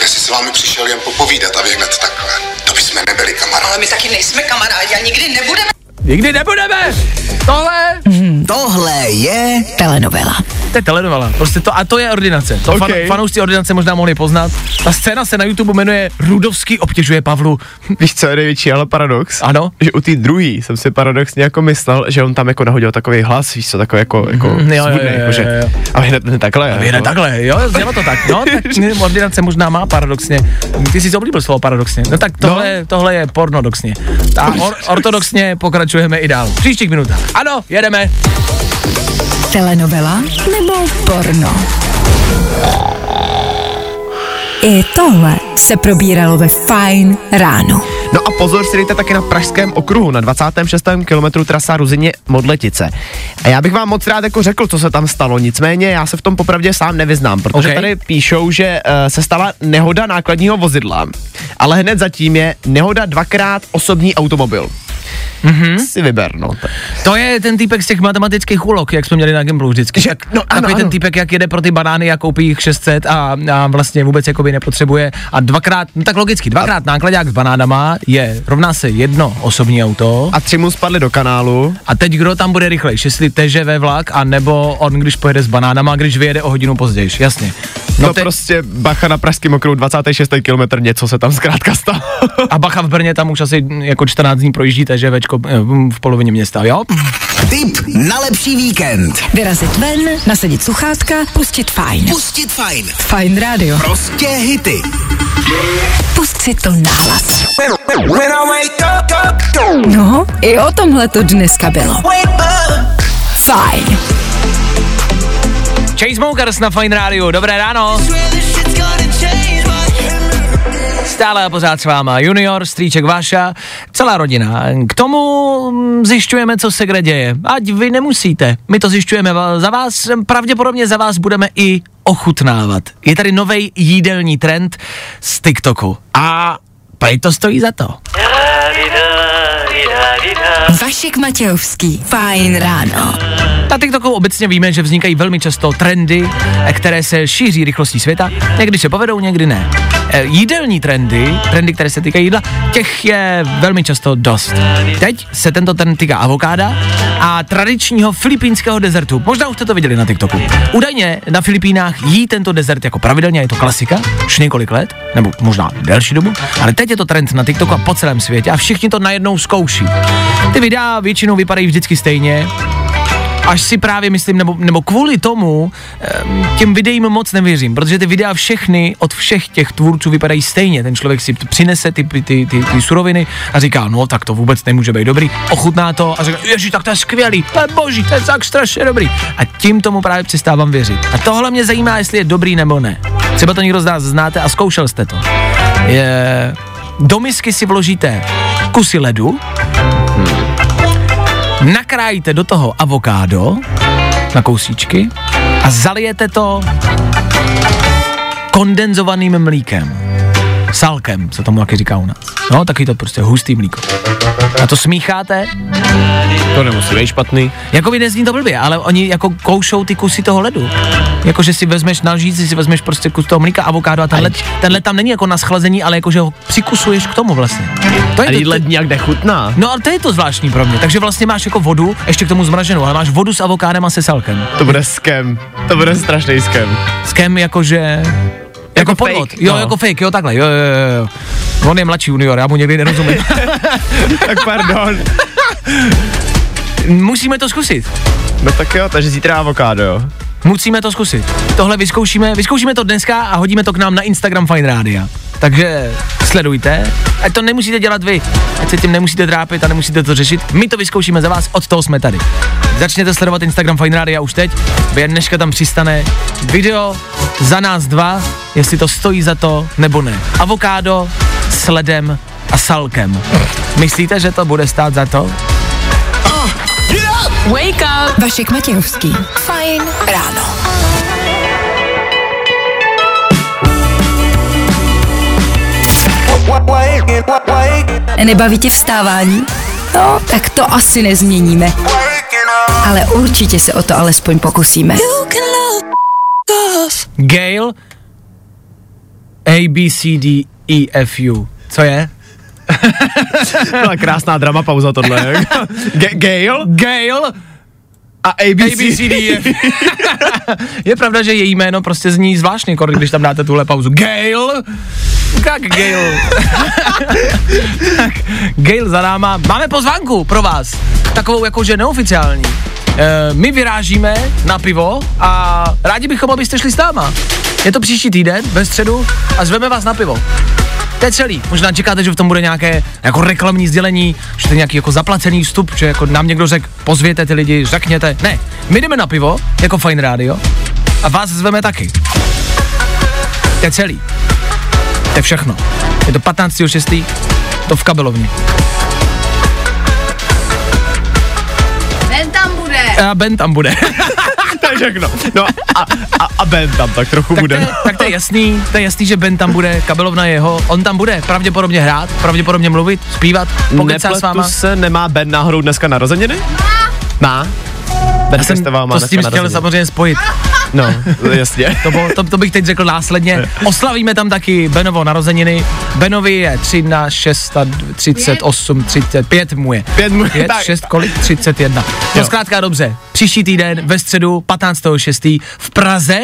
Speaker 13: Já si s vámi přišel jen popovídat a vy hned takhle. To bychom nebyli kamarádi.
Speaker 14: Ale my taky nejsme kamarádi a nikdy nebudeme.
Speaker 1: Nikdy nebudeme. Tohle,
Speaker 5: Tohle je
Speaker 2: Telenovela.
Speaker 1: to je telenovela. Prostě to, a to je ordinace. To fan,
Speaker 3: Ok.
Speaker 1: fanoušci ordinace možná mohli poznat. Ta scéna se na YouTube jmenuje Rudovský obtěžuje Pavlu. *laughs*
Speaker 3: Víš, co je největší, ale paradox?
Speaker 1: Ano.
Speaker 3: Že u té druhý jsem si paradoxně jako myslel, že on tam jako nahodil takový hlas, víš co, takový jako, jako
Speaker 1: Mhm, jo, jo,
Speaker 3: svůdnej,
Speaker 1: jo, jo,
Speaker 3: jakože-
Speaker 1: jo.
Speaker 3: A hned, hned takhle.
Speaker 1: A vyjde takhle, jo, znělo to tak, no, tak *laughs* ne, ordinace možná má paradoxně. Ty jsi oblíbil slovo paradoxně. No tak tohle, no. tohle je pornodoxně. A or, ortodoxně pokračujeme i dál. V příštích minutách. Ano, jedeme.
Speaker 2: Telenovela nebo porno? I tohle se probíralo ve Fine ráno.
Speaker 3: No a pozor si dejte taky na Pražském okruhu, na 26. kilometru trasa Ruzině Modletice. A já bych vám moc rád jako řekl, co se tam stalo, nicméně já se v tom popravdě sám nevyznám, protože
Speaker 1: Ok.
Speaker 3: tady píšou, že uh, se stala nehoda nákladního vozidla, ale hned zatím je nehoda dvakrát osobní automobil. Mm-hmm. Si vyber, no.
Speaker 1: To je ten týpek z těch matematických úlok, jak jsme měli na Gimplu vždycky.
Speaker 3: Že- no, ano,
Speaker 1: takový ten
Speaker 3: ano.
Speaker 1: týpek, jak jede pro ty banány a koupí jich 600 a, a vlastně vůbec jakoby nepotřebuje. A dvakrát, no tak logicky, dvakrát nákladák s banánama je, rovná se jedno osobní auto.
Speaker 3: A tři mu spadly do kanálu.
Speaker 1: A teď kdo tam bude rychlejší, jestli TŽV vlak, a nebo on, když pojede s banánama, když vyjede o hodinu později, jasně.
Speaker 3: No,
Speaker 1: No te-
Speaker 3: prostě bacha na Pražském okruhu, 26. kilometr, něco se tam zkrátka stalo.
Speaker 1: a bacha v Brně tam už asi jako 14 dní projíždí TŽVčko eh, v polovině města, jo?
Speaker 5: tip na lepší víkend.
Speaker 2: Vyrazit ven, nasadit sluchátka, pustit Fine.
Speaker 5: Pustit fajn.
Speaker 2: Fine rádio.
Speaker 5: Prostě hity.
Speaker 2: Pust si to nahlas. No, i o tomhle to dneska bylo. Fajn.
Speaker 1: Chainsmokers na Fine Radio, dobré ráno. Stále a pořád s váma Junior, strýček Vaša, celá rodina. K tomu mm, zjišťujeme, co se kde děje. Ať vy nemusíte, my to zjišťujeme za vás, pravděpodobně za vás budeme i ochutnávat. Je tady nový jídelní trend z TikToku a prej to stojí za to.
Speaker 2: Vašek Matějovský. Fajn ráno.
Speaker 1: Na TikToku obecně víme, že vznikají velmi často trendy, eh, které se šíří rychlostí světa. Někdy se povedou, někdy ne. Eh, Jídelní trendy, trendy, které se týkají jídla, těch je velmi často dost. Teď se tento trend týká avokáda a tradičního filipínského dezertu. Možná už jste to viděli na TikToku. Údajně na Filipínách jí tento dezert jako pravidelně, je to klasika, už několik let, nebo možná delší dobu, ale teď je to trend na TikToku a po celém světě a všichni to najednou zkouší. Ty videa většinou vypadají vždycky stejně, až si právě myslím, nebo, nebo kvůli tomu těm videím moc nevěřím, protože ty videa všechny od všech těch tvůrců vypadají stejně. Ten člověk si přinese ty, ty, ty, ty, ty suroviny a říká, no tak to vůbec nemůže být dobrý, ochutná to a říká, ježi, tak to je skvělý, to je boží, to je tak strašně dobrý. A tím tomu právě přestávám věřit. A tohle mě zajímá, jestli je dobrý nebo ne. Třeba to někdo z nás znáte a zkoušel jste to. Je, do misky si vložíte kusy ledu, nakrájíte do toho avokádo na kousíčky a zalijete to kondenzovaným mlíkem. Salkem, se tomu taky říká u nás. No, taky to prostě hustý mlíko. A to smícháte,
Speaker 3: To nemusí být špatný.
Speaker 1: jako by nezní to blbě, ale oni jako koušou ty kusy toho ledu. Jako, že si vezmeš na lžíci, si vezmeš prostě kus toho mlíka, avokádo a ten led, ten led tam není jako na schlazení, ale jako, že ho přikusuješ k tomu vlastně. To
Speaker 3: A jí led nějak nechutná.
Speaker 1: No ale to je to zvláštní pro mě. Takže vlastně máš jako vodu, ještě k tomu zmraženou, ale máš vodu s avokádem a se salkem.
Speaker 3: To bude skem. To bude strašný skem.
Speaker 1: Skem jakože... Jako,
Speaker 3: Jako
Speaker 1: podvod.
Speaker 3: fake,
Speaker 1: Jo,
Speaker 3: no.
Speaker 1: jako fake, jo, takhle, jo, jo, jo. On je mladší junior, já mu někdy nerozumím. *laughs*
Speaker 3: tak pardon.
Speaker 1: Musíme to zkusit.
Speaker 3: No tak jo, takže zítra avokádo, jo.
Speaker 1: Musíme to zkusit. Tohle vyzkoušíme, vyzkoušíme to dneska a hodíme to k nám na Instagram Fine Rádia. Takže sledujte, ať to nemusíte dělat vy, ať se tím nemusíte trápit a nemusíte to řešit. My to vyzkoušíme za vás, od toho jsme tady. Začněte sledovat Instagram Fine Rádia už teď, během dneška tam přistane video za nás dva, jestli to stojí za to nebo ne. Avokádo s ledem a salkem. Myslíte, že to bude stát za to?
Speaker 2: Wake up! Vašek Matějovský. Fajn ráno. Nebaví tě vstávání? No, tak to asi nezměníme. Ale určitě se o to alespoň pokusíme.
Speaker 1: Gail A, B, C, D, E, F, U. Co je? *laughs*
Speaker 3: Byla krásná drama pauza tohle. G- Gail
Speaker 1: Gail
Speaker 3: a ABC.
Speaker 1: ABCD *laughs* je. pravda, že její jméno prostě zní zvláštně, jako když tam dáte tuhle pauzu. Gail! Jak Gail? *laughs* tak, Gail za náma. Máme pozvánku pro vás. Takovou jakože neoficiální. E, my vyrážíme na pivo a rádi bychom, abyste šli s náma. Je to příští týden, ve středu a zveme vás na pivo. To je celý. Možná čekáte, že v tom bude nějaké jako reklamní sdělení, že to je nějaký jako zaplacený vstup, že jako nám někdo řekl, pozvěte ty lidi, řekněte. Ne, my jdeme na pivo, jako Fine Radio, a vás zveme taky. To je celý. To je všechno. Je to 15.6. To v kabelovně. A Ben tam bude. *laughs*
Speaker 3: to je všechno. No a, a, a Ben tam tak trochu
Speaker 1: tak, to
Speaker 3: bude.
Speaker 1: je, tak to je jasný, to je jasný, že Ben tam bude, kabelovna je jeho, on tam bude pravděpodobně hrát, pravděpodobně mluvit, zpívat, pokecat s váma.
Speaker 3: se, nemá Ben náhodou dneska narozeniny? Má. Ben
Speaker 1: Já jsem to s tím chtěl samozřejmě spojit.
Speaker 3: No, jasně. *laughs*
Speaker 1: To, bo, to, to bych teď řekl následně. Oslavíme tam taky Benovo narozeniny. Benovi je 13, 6, 38, 35 mu je.
Speaker 3: Pět mu je,
Speaker 1: 5,
Speaker 3: tak.
Speaker 1: 6, kolik? 31. No
Speaker 3: Jo.
Speaker 1: zkrátka dobře. Příští týden ve středu 15.6. v Praze,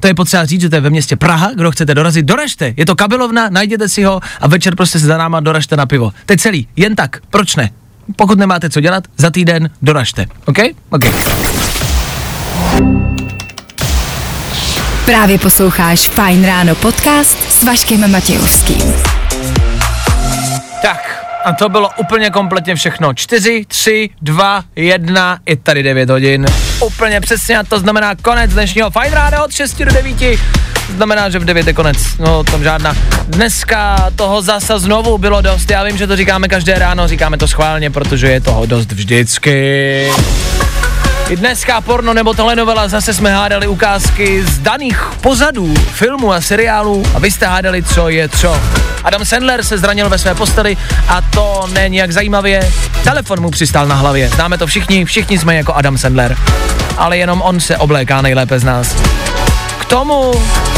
Speaker 1: to je potřeba říct, že to je ve městě Praha, kdo chcete dorazit, doražte. Je to kabelovna, najděte si ho a večer prostě se za náma doražte na pivo. To je celý, jen tak, proč ne? Pokud nemáte co dělat, za týden doražte. OK? OK.
Speaker 2: Právě posloucháš Fajn ráno podcast s Vaškem Matějovským.
Speaker 1: Tak, a to bylo úplně kompletně všechno. 4, 3, 2, 1, je tady 9 hodin. Úplně přesně a to znamená konec dnešního Fajn ráda od 6 do 9. Znamená, že v 9 je konec. No, tam žádná. Dneska toho zasa znovu bylo dost. Já vím, že to říkáme každé ráno, říkáme to schválně, protože je toho dost vždycky. I dneska porno nebo telenovela zase jsme hádali ukázky z daných pozadů filmů a seriálů a vy jste hádali, co je co. Adam Sandler se zranil ve své posteli a to ne nějak zajímavě. Telefon mu přistál na hlavě. Známe to všichni, všichni jsme jako Adam Sandler. Ale jenom on se obléká nejlépe z nás. K tomu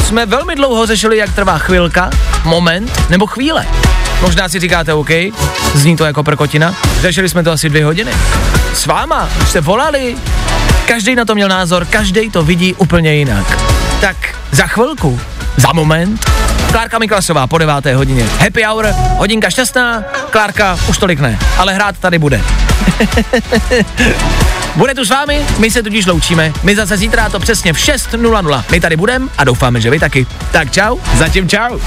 Speaker 1: jsme velmi dlouho řešili, jak trvá chvilka, moment nebo chvíle. Možná si říkáte OK, zní to jako prkotina. Řešili jsme to asi dvě hodiny. S váma, už jste volali, každý na to měl názor, každý to vidí úplně jinak. Tak za chvilku, za moment, Klárka Miklasová po deváté hodině. Happy hour, hodinka šťastná, Klárka už tolik ne, ale hrát tady bude. *laughs* Bude tu s vámi, my se tudíž loučíme. My zase zítra to přesně v 6.00. My tady budeme a doufáme, že vy taky. Tak čau.
Speaker 3: Zatím čau.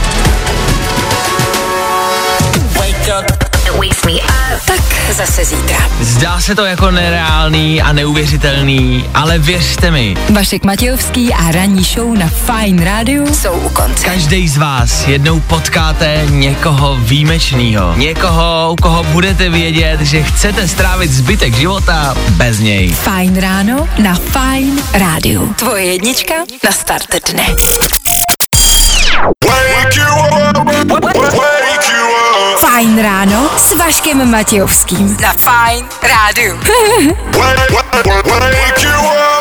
Speaker 2: Tak zase zítra.
Speaker 1: Zdá se to jako nereálný a neuvěřitelný, ale věřte mi.
Speaker 2: Vašek Matějovský a ranní show na Fine Radio jsou u konce.
Speaker 1: Každý z vás jednou potkáte někoho výjimečného. Někoho, u koho budete vědět, že chcete strávit zbytek života bez něj.
Speaker 2: Fajn ráno na Fine Radio. Tvoje jednička na start dne. Vaškem Matějovským. Na
Speaker 15: you up.